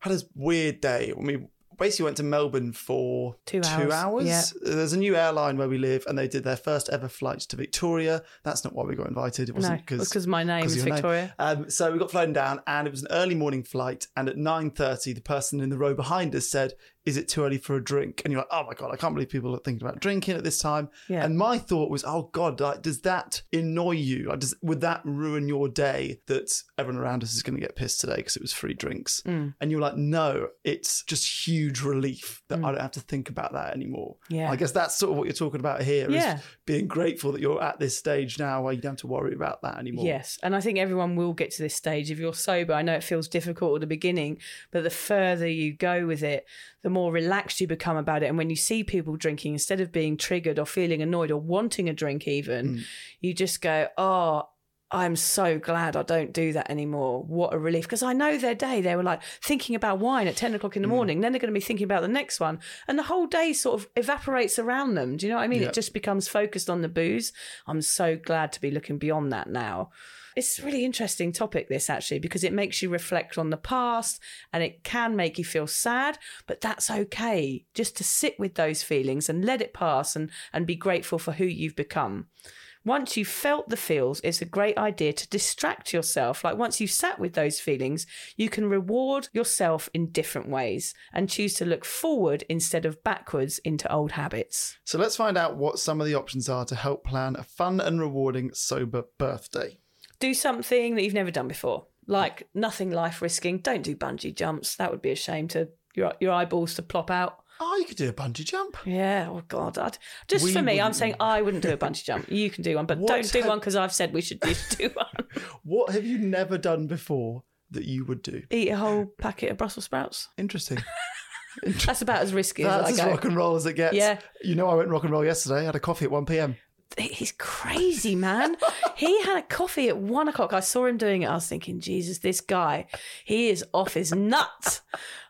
had this weird day when we basically went to Melbourne for Two Two hours, hours. yeah. There's a new airline where we live, and they did their first ever flights to Victoria. That's not why we got invited. It No, wasn't because my name is your name. Victoria. Um, so we got flown down, and it was an early morning flight. And at nine thirty, the person in the row behind us said, "Is it too early for a drink?" And you're like, "Oh my god, I can't believe people are thinking about drinking at this time." Yeah. And my thought was, "Oh god, like, does that annoy you? Like, does would that ruin your day that everyone around us is going to get pissed today because it was free drinks?" Mm. And you're like, "No, it's just huge relief that I don't have to think about that anymore." Mm. Yeah. I guess that's sort of what you're talking about here. Yeah. Being grateful that you're at this stage now where you don't have to worry about that anymore. Yes, and I think everyone will get to this stage if you're sober. I know it feels difficult at the beginning, but the further you go with it, the more relaxed you become about it. And when you see people drinking, instead of being triggered or feeling annoyed or wanting a drink, even, Mm. you just go, "Oh, I'm so glad I don't do that anymore. What a relief. Because I know their day. They were like thinking about wine at 10 o'clock in the mm. morning. Then they're going to be thinking about the next one. And the whole day sort of evaporates around them. Do you know what I mean? Yeah. It just becomes focused on the booze. I'm so glad to be looking beyond that now. It's a really interesting topic, this actually, because it makes you reflect on the past and it can make you feel sad, but that's okay. Just to sit with those feelings and let it pass and, and be grateful for who you've become. Once you've felt the feels, it's a great idea to distract yourself. Like once you've sat with those feelings, you can reward yourself in different ways and choose to look forward instead of backwards into old habits. So let's find out what some of the options are to help plan a fun and rewarding sober birthday. Do something that you've never done before, like nothing life risking. Don't do bungee jumps. That would be a shame to your, your eyeballs to plop out. Oh, you could do a bungee jump. Yeah, oh God. I'd, just We for me, I'm saying I wouldn't do a bungee jump. (laughs) You can do one, but What don't do have- one because I've said we should, should do (laughs) one. What have you never done before that you would do? Eat a whole packet of Brussels sprouts. Interesting. (laughs) That's about as risky That's as as I go. rock and roll as it gets. Yeah. You know, I went rock and roll yesterday. I had a coffee at 1 p.m. He's crazy, man. he had a coffee at one o'clock. I saw him doing it. I was thinking, Jesus, this guy, he is off his nut.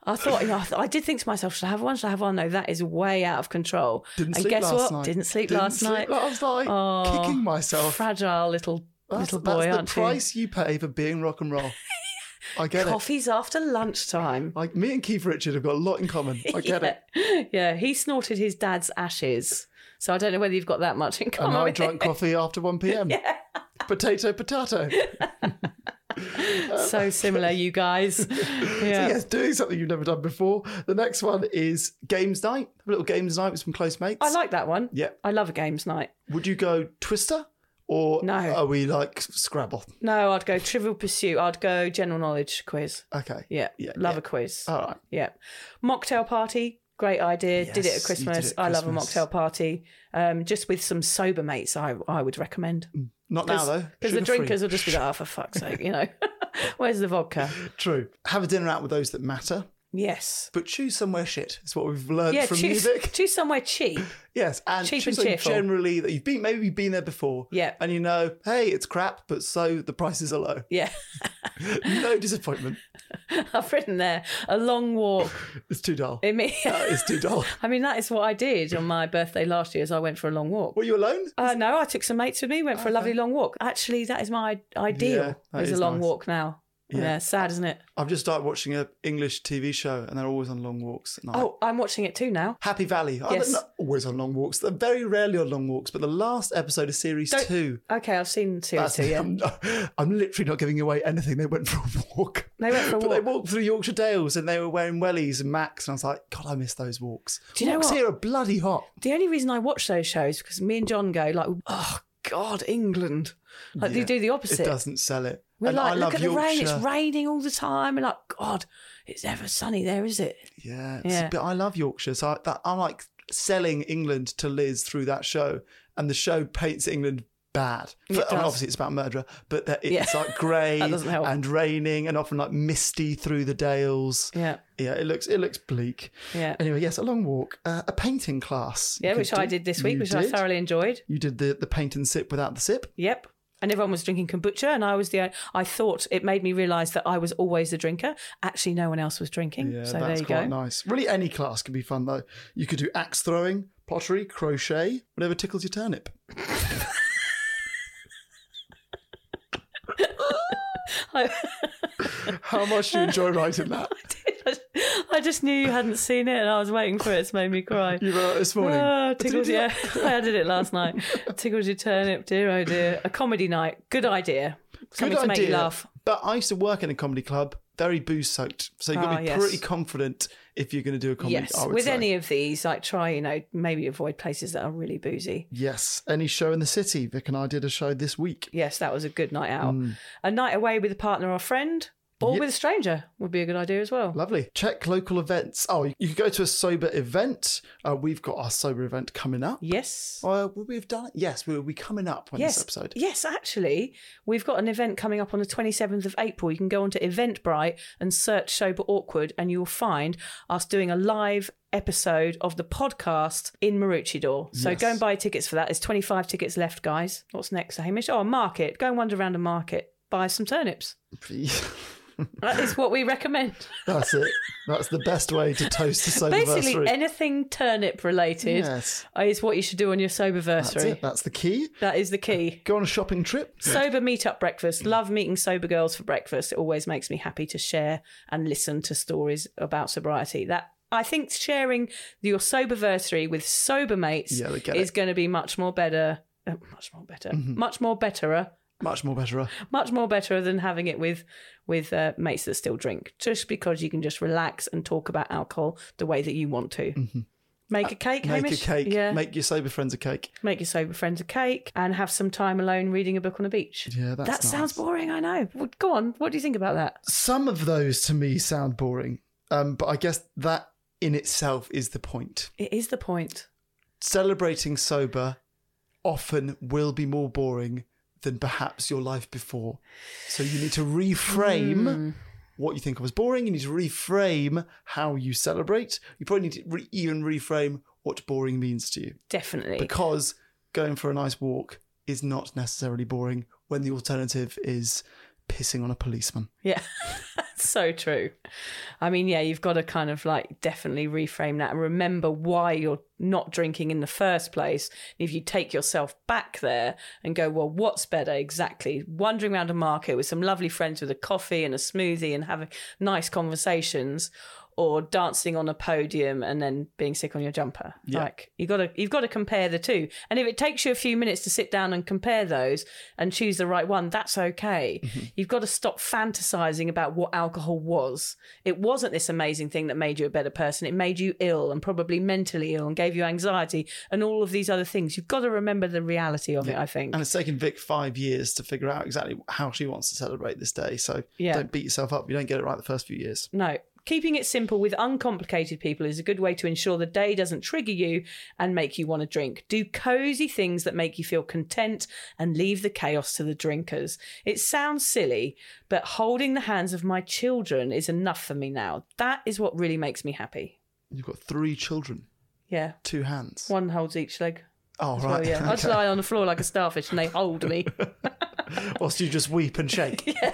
I thought, you know, I, th- I did think to myself, should I have one? Should I have one? No, that is way out of control. Didn't and sleep guess last what? night. Didn't sleep Didn't last sleep night. last night. Oh, Kicking myself. Fragile little That's, little boy, aren't you? that's the aren't price you pay for being rock and roll. (laughs) I get you? it. Coffees after lunchtime. Like me and Keith Richard have got a lot in common. I get it. (laughs) it. Yeah, he snorted his dad's ashes. So I don't know whether you've got that much in (laughs) And common. I with drank him. coffee after 1 p.m. (laughs) Potato, potato. (laughs) Um, so similar, you guys. So yes, doing something you've never done before. The next one is games night. A little games night with some close mates. I like that one. Yeah. I love a games night. Would you go Twister or No. are we like Scrabble? No, I'd go Trivial Pursuit. I'd go General Knowledge quiz. Okay. Yeah, Yeah, love yeah. a quiz. All right. Yeah, mocktail party. Great idea. did it at Christmas. it at I love a Christmas. mocktail party. Um, just with some sober mates, I I would recommend. Not now though. Because the drinkers will just be like, oh, for fuck's sake, you know. (laughs) (laughs) Where's the vodka? True. Have a dinner out with those that matter, Yes. but choose somewhere shit. It's what we've learned Yeah, from choose, music. choose somewhere cheap. (laughs) Yes, and Cheap choose and cheerful. generally that you've been maybe you've been there before. Yeah. And you know, hey, it's crap, but so the prices are low. Yeah. (laughs) no disappointment. (laughs) I've written there a long walk. It's too dull. It It's too dull. I mean, that is what I did on my birthday last year. As I went for a long walk. Were you alone? Uh, no, I took some mates with me. Went for a lovely long walk. Actually, that is my ideal. Yeah, that is a long nice. walk now. Yeah. Yeah. sad, isn't it? I've just started watching a English TV show, and they're always on long walks at night. Oh, I'm watching it too now. Happy Valley. Yes. Not always on long walks. They're very rarely on long walks, but the last episode of series Don't- two. Okay, I've seen series two. Yeah, (laughs) I'm, I'm literally not giving away anything. They went for a walk. They went for a (laughs) But they walked through Yorkshire Dales and they were wearing wellies and Macs. And I was like, God, I miss those walks. Do you know walks what? here are bloody hot. the only reason I watch those shows because me and John go like, oh God, England. Like Yeah, they do the opposite. It doesn't sell it. We're and like, I look love at the rain. It's raining all the time. And like, God, it's never sunny there, is it? Yeah, Yeah. but I love Yorkshire. So I, that, I'm like selling England to Liz through that show, and the show paints England bad. It I mean, obviously, it's about murderer, but that it's Yeah. like (laughs) grey That doesn't help. and raining, and often like misty through the dales. Yeah, Yeah, it looks it looks bleak. yeah, Anyway, yes, a long walk, uh, a painting class. yeah. Which I did this week, You which I thoroughly enjoyed. You did the the paint and sip without the sip. Yep. And everyone was drinking kombucha, and I was the. I thought it made me realise that I was always the drinker. Actually, no one else was drinking. Yeah, so there that's you quite go. nice. Really, any class can be fun though. You could do axe throwing, pottery, crochet, whatever tickles your turnip. (laughs) How much do you enjoy writing that? (laughs) I just knew you hadn't seen it, and I was waiting for it. It's made me cry. You wrote it this morning. Ah, tickled, do yeah. I did it last night. (laughs) Tickled your turnip, dear, oh dear. A comedy night. Good idea. Something Good to make you laugh. But I used to work in a comedy club, very booze soaked. So you've got to Ah, be yes. pretty confident if you're going to do a comedy. Yes. I would With say. any of these, like try, you know, maybe avoid places that are really boozy. Yes, any show in the city. Vic and I did a show this week. Yes, that was a good night out. Mm. A night away with a partner or friend. Or Yeah. with a stranger would be a good idea as well. Lovely. Check local events. Oh, you could go to a sober event. Uh, we've got our sober event coming up. Yes. Uh, will we have done it? Yes, we'll be coming up on Yes. this episode. Yes, actually, we've got an event coming up on the 27th of April. You can go onto Eventbrite and search Sober Awkward, and you will find us doing a live episode of the podcast in Maroochydore. So Yes. go and buy tickets for that. There's 25 tickets left, guys. What's next, Hamish? Oh, a market. Go and wander around a market. Buy some turnips. (laughs) That is what we recommend. (laughs) That's it. That's the best way to toast a sober Basically, anything turnip related Yes. is what you should do on your sober That's versary. it. That's the key. That is the key. Go on a shopping trip. (laughs) Sober meetup breakfast. Love meeting sober girls for breakfast. It always makes me happy to share and listen to stories about sobriety. That I think sharing your sober soberversary with sober mates Yeah, is going to be much more better. uh, much more better. Much more betterer. Much more better. Much more better than having it with with uh, mates that still drink. Just because you can just relax and talk about alcohol the way that you want to. Make a cake, Mm-hmm. Make Hamish. a cake. Yeah. Make your sober friends a cake. Make your sober friends a cake and have some time alone reading a book on the beach. Yeah, that's that sounds boring, I know. Well, Go on, what do you think about that? Some of those to me sound boring, um, but I guess that in itself is the point. It is the point. Celebrating sober often will be more boring than perhaps your life before. So you need to reframe Hmm. what you think of as boring. You need to reframe how you celebrate. You probably need to re- even reframe what boring means to you. Definitely. because going for a nice walk is not necessarily boring when the alternative is pissing on a policeman. yeah, (laughs) so true. I mean, yeah, you've got to kind of like definitely reframe that and remember why you're not drinking in the first place. If you take yourself back there and go, well, what's better exactly? Wandering around a market with some lovely friends with a coffee and a smoothie and having nice conversations. Or dancing on a podium and then being sick on your jumper. Like you got to you've got to compare the two. And if it takes you a few minutes to sit down and compare those and choose the right one, that's okay. Mm-hmm. You've got to stop fantasizing about what alcohol was. It wasn't this amazing thing that made you a better person. It made you ill and probably mentally ill and gave you anxiety and all of these other things. You've got to remember the reality of it, I think. And it's taken Vic five years to figure out exactly how she wants to celebrate this day. So Yeah. don't beat yourself up. You don't get it right the first few years. No. Keeping it simple with uncomplicated people is a good way to ensure the day doesn't trigger you and make you want to drink. Do cozy things that make you feel content and leave the chaos to the drinkers. It sounds silly, but holding the hands of my children is enough for me now. That is what really makes me happy. You've got three children, Yeah. two hands. One holds each leg. Oh, Well, right. yeah. (laughs) I just lie on the floor like a starfish and they hold me. (laughs) Whilst you just weep and shake. (laughs)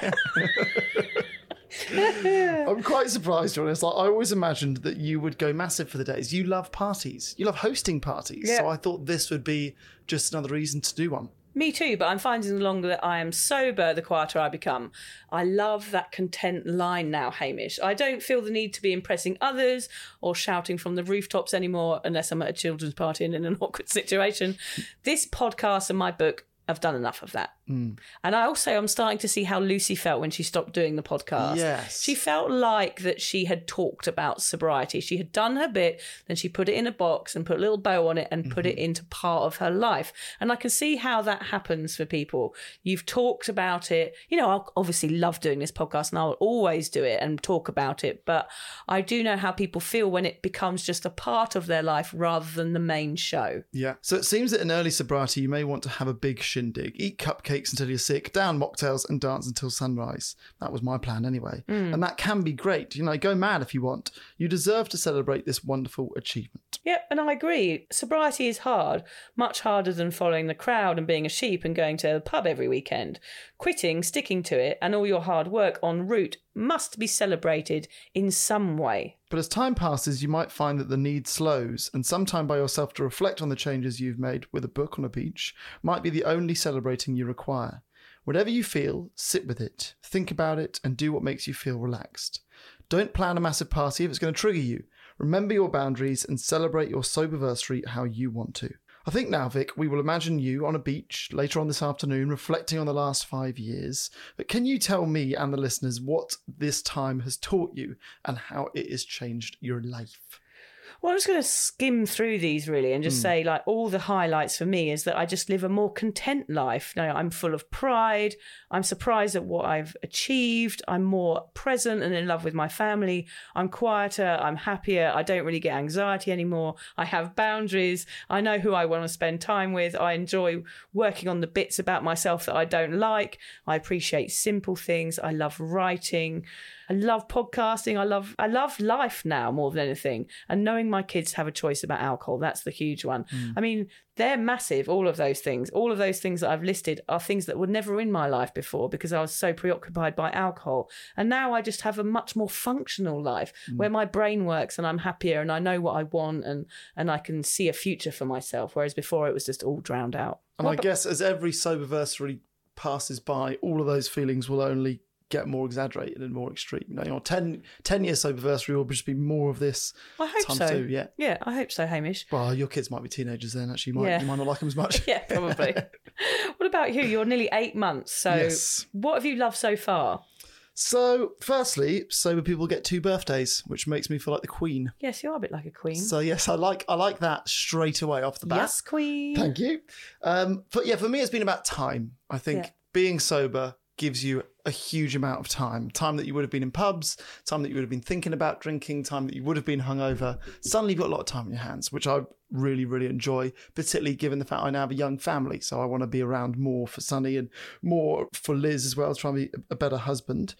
I'm quite surprised, to be honest. Like, I always imagined that you would go massive for the days. You love parties. You love hosting parties. Yeah. So I thought this would be just another reason to do one. Me too, but I'm finding the longer that I am sober, the quieter I become. I love that content line now, Hamish. I don't feel the need to be impressing others or shouting from the rooftops anymore unless I'm at a children's party and in an (laughs) awkward situation. This podcast and my book have done enough of that. Hmm. And I also I'm starting to see how Lucy felt when she stopped doing the podcast. Yes. She felt like that she had talked about sobriety. She had done her bit, then she put it in a box and put a little bow on it and put Mm-hmm. it into part of her life. And I can see how that happens for people. You've talked about it. You know, I obviously love doing this podcast and I'll always do it and talk about it. But I do know how people feel when it becomes just a part of their life rather than the main show. Yeah. So it seems that in early sobriety, you may want to have a big shindig, eat cupcakes until you're sick, down mocktails, and dance until sunrise. That was my plan anyway. Mm. And that can be great. You know, go mad if you want. You deserve to celebrate this wonderful achievement. Yep, and I agree. Sobriety is hard, much harder than following the crowd and being a sheep and going to the pub every weekend. Quitting, sticking to it, and all your hard work en route must be celebrated in some way. But as time passes, you might find that the need slows, and some time by yourself to reflect on the changes you've made with a book on a beach might be the only celebrating you require. Whatever you feel, sit with it, think about it, and do what makes you feel relaxed. Don't plan a massive party if it's going to trigger you. Remember your boundaries and celebrate your soberversary how you want to. I think now, Vic, we will imagine you on a beach later on this afternoon reflecting on the last five years. But can you tell me and the listeners what this time has taught you and how it has changed your life? Well, I'm just going to skim through these really and just Hmm. say, like, all the highlights for me is that I just live a more content life. Now, I'm full of pride. I'm surprised at what I've achieved. I'm more present and in love with my family. I'm quieter. I'm happier. I don't really get anxiety anymore. I have boundaries. I know who I want to spend time with. I enjoy working on the bits about myself that I don't like. I appreciate simple things. I love writing. I love podcasting. I love I love life now more than anything. And knowing my kids have a choice about alcohol, that's the huge one. Mm. I mean, they're massive, all of those things. All of those things that I've listed are things that were never in my life before because I was so preoccupied by alcohol. And now I just have a much more functional life mm. where my brain works and I'm happier and I know what I want and and I can see a future for myself. Whereas before it was just all drowned out. And I guess as every soberversary passes by, all of those feelings will only get more exaggerated and more extreme. You know, your 10, 10 year soberversary will just be more of this I hope time so. too. Yeah. Yeah, I hope so, Hamish. Well, your kids might be teenagers then. Actually, you might, Yeah. you might not like them as much. (laughs) Yeah, probably. (laughs) what about you? You're nearly eight months. So, Yes. what have you loved so far? So, firstly, sober people get two birthdays, which makes me feel like the queen. Yes, you are a bit like a queen. So, yes, I like I like that straight away off the bat. yes, queen. Thank you. Um, but yeah, for me, it's been about time. I think Yeah. being sober gives you a huge amount of time. Time that you would have been in pubs, time that you would have been thinking about drinking, time that you would have been hungover. Suddenly, you've got a lot of time on your hands, which I really, really enjoy, particularly given the fact I now have a young family. So I want to be around more for Sunny and more for Liz as well, trying to be a better husband.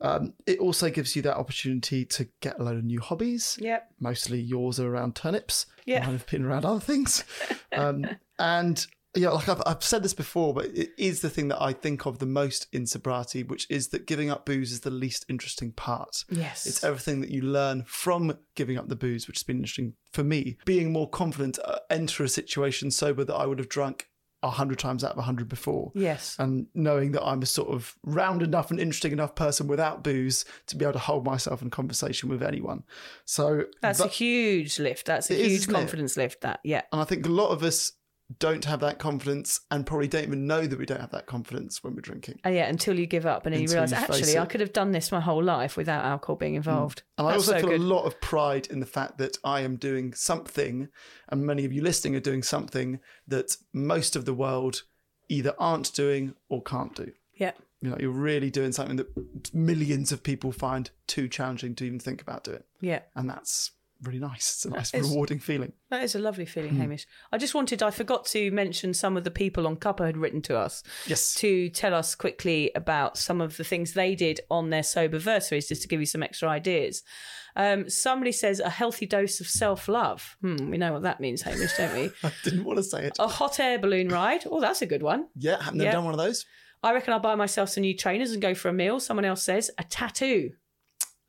Um, it also gives you that opportunity to get a load of new hobbies Yep. mostly yours are around turnips. Yeah. Mine have been around other things. (laughs) Um, and yeah, like I've, I've said this before, but it is the thing that I think of the most in sobriety, which is that giving up booze is the least interesting part. Yes. It's everything that you learn from giving up the booze, which has been interesting for me. Being more confident, uh, enter a situation sober that I would have drunk a hundred times out of a hundred before yes. and knowing that I'm a sort of round enough and interesting enough person without booze to be able to hold myself in conversation with anyone. So That's a huge lift. That's a huge it? confidence lift. That. Yeah. and I think a lot of us don't have that confidence and probably don't even know that we don't have that confidence when we're drinking. Oh, yeah. Until you give up and then you realise actually I could have done this my whole life without alcohol being mm. involved. And I also so feel good. a lot of pride in the fact that I am doing something, and many of you listening are doing something that most of the world either aren't doing or can't do. Yeah. You know, you're really doing something that millions of people find too challenging to even think about doing. Yeah. and that's really nice. It's a nice, is. rewarding feeling. That is a lovely feeling, Hamish. I just wanted, I forgot to mention some of the people on Cuppa had written to us Yes. to tell us quickly about some of the things they did on their soberversaries, just to give you some extra ideas. Um, somebody says a healthy dose of self love. Hmm, we know what that means, Hamish, don't we? (laughs) I didn't want to say it. a hot air balloon ride. Oh, that's a good one. Yeah, never Yeah. done one of those. I reckon I'll buy myself some new trainers and go for a meal. Someone else says a tattoo.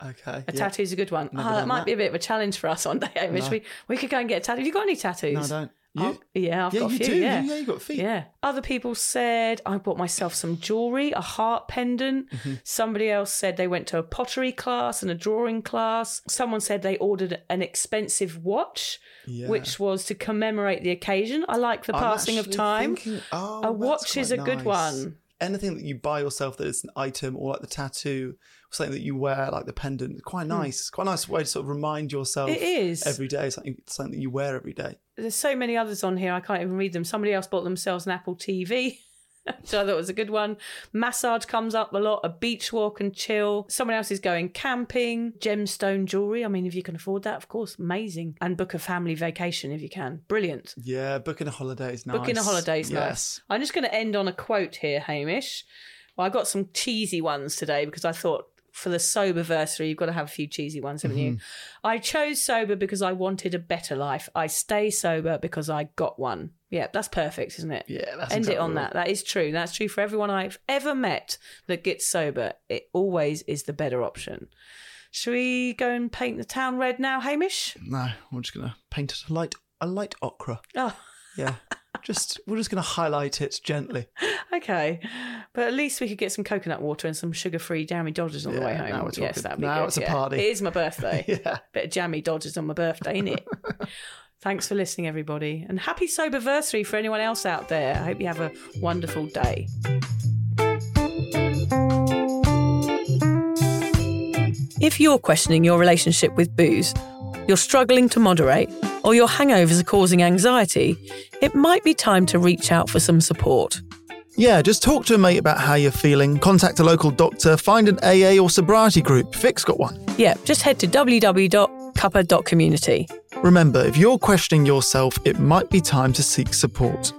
Okay. A yeah. tattoo's a good one. Never Ah, that might that. be a bit of a challenge for us one day, Hamish. No. We, we could go and get a tattoo. Have you got any tattoos? No, I don't. You? Oh, yeah, I've yeah, got a few. do. Yeah. You, yeah, you got feet. Yeah. Other people said, I bought myself some jewelry, a heart pendant. Mm-hmm. Somebody else said they went to a pottery class and a drawing class. Someone said they ordered an expensive watch, Yeah. which was to commemorate the occasion. I like the I'm passing of time. thinking- oh, a watch is a good one. Anything that you buy yourself that is an item or like the tattoo, something that you wear, like the pendant, it's quite nice. It's quite a nice way to sort of remind yourself Hmm. It is. every day, something, something that you wear every day. There's so many others on here, I can't even read them. Somebody else bought themselves an Apple TV. So (laughs) I thought it was a good one. Massage comes up a lot. A beach walk and chill. Someone else is going camping. Gemstone jewelry. I mean, if you can afford that, of course, amazing. And book a family vacation if you can. Brilliant. Yeah, booking a holiday is nice. Booking a holiday is yes. nice. I'm just going to end on a quote here, Hamish. Well, I got some cheesy ones today because I thought for the soberversary, you've got to have a few cheesy ones, haven't you? Mm-hmm. I chose sober because I wanted a better life. I stay sober because I got one. Yeah, that's perfect, isn't it? Yeah, that's End it on right. that. That is true. That's true for everyone I've ever met that gets sober. It always is the better option. Shall we go and paint the town red now, Hamish? No, we're just gonna paint it a light a light ochre. Oh, Yeah. (laughs) just we're just gonna highlight it gently. okay. But at least we could get some coconut water and some sugar-free Jammie Dodgers on the way home. now we're Yes, that'd be Now good. it's a yeah. party. It is my birthday. (laughs) Yeah. Bit of Jammie Dodgers on my birthday, ain't it? (laughs) Thanks for listening, everybody. And happy soberversary for anyone else out there. I hope you have a wonderful day. If you're questioning your relationship with booze, you're struggling to moderate, or your hangovers are causing anxiety, it might be time to reach out for some support. Yeah, just talk to a mate about how you're feeling, contact a local doctor, find an AA or sobriety group. Vic's got one. Yeah, just head to www.cuppa.community. Remember, if you're questioning yourself, it might be time to seek support.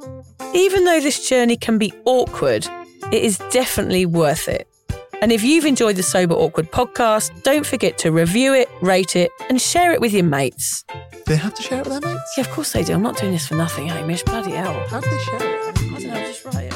Even though this journey can be awkward, it is definitely worth it. And if you've enjoyed the Sober Awkward podcast, don't forget to review it, rate it, and share it with your mates. They have to share it with their mates? Yeah, of course they do. I'm not doing this for nothing, Hamish. Bloody hell. How do they share it? I don't know, just write it?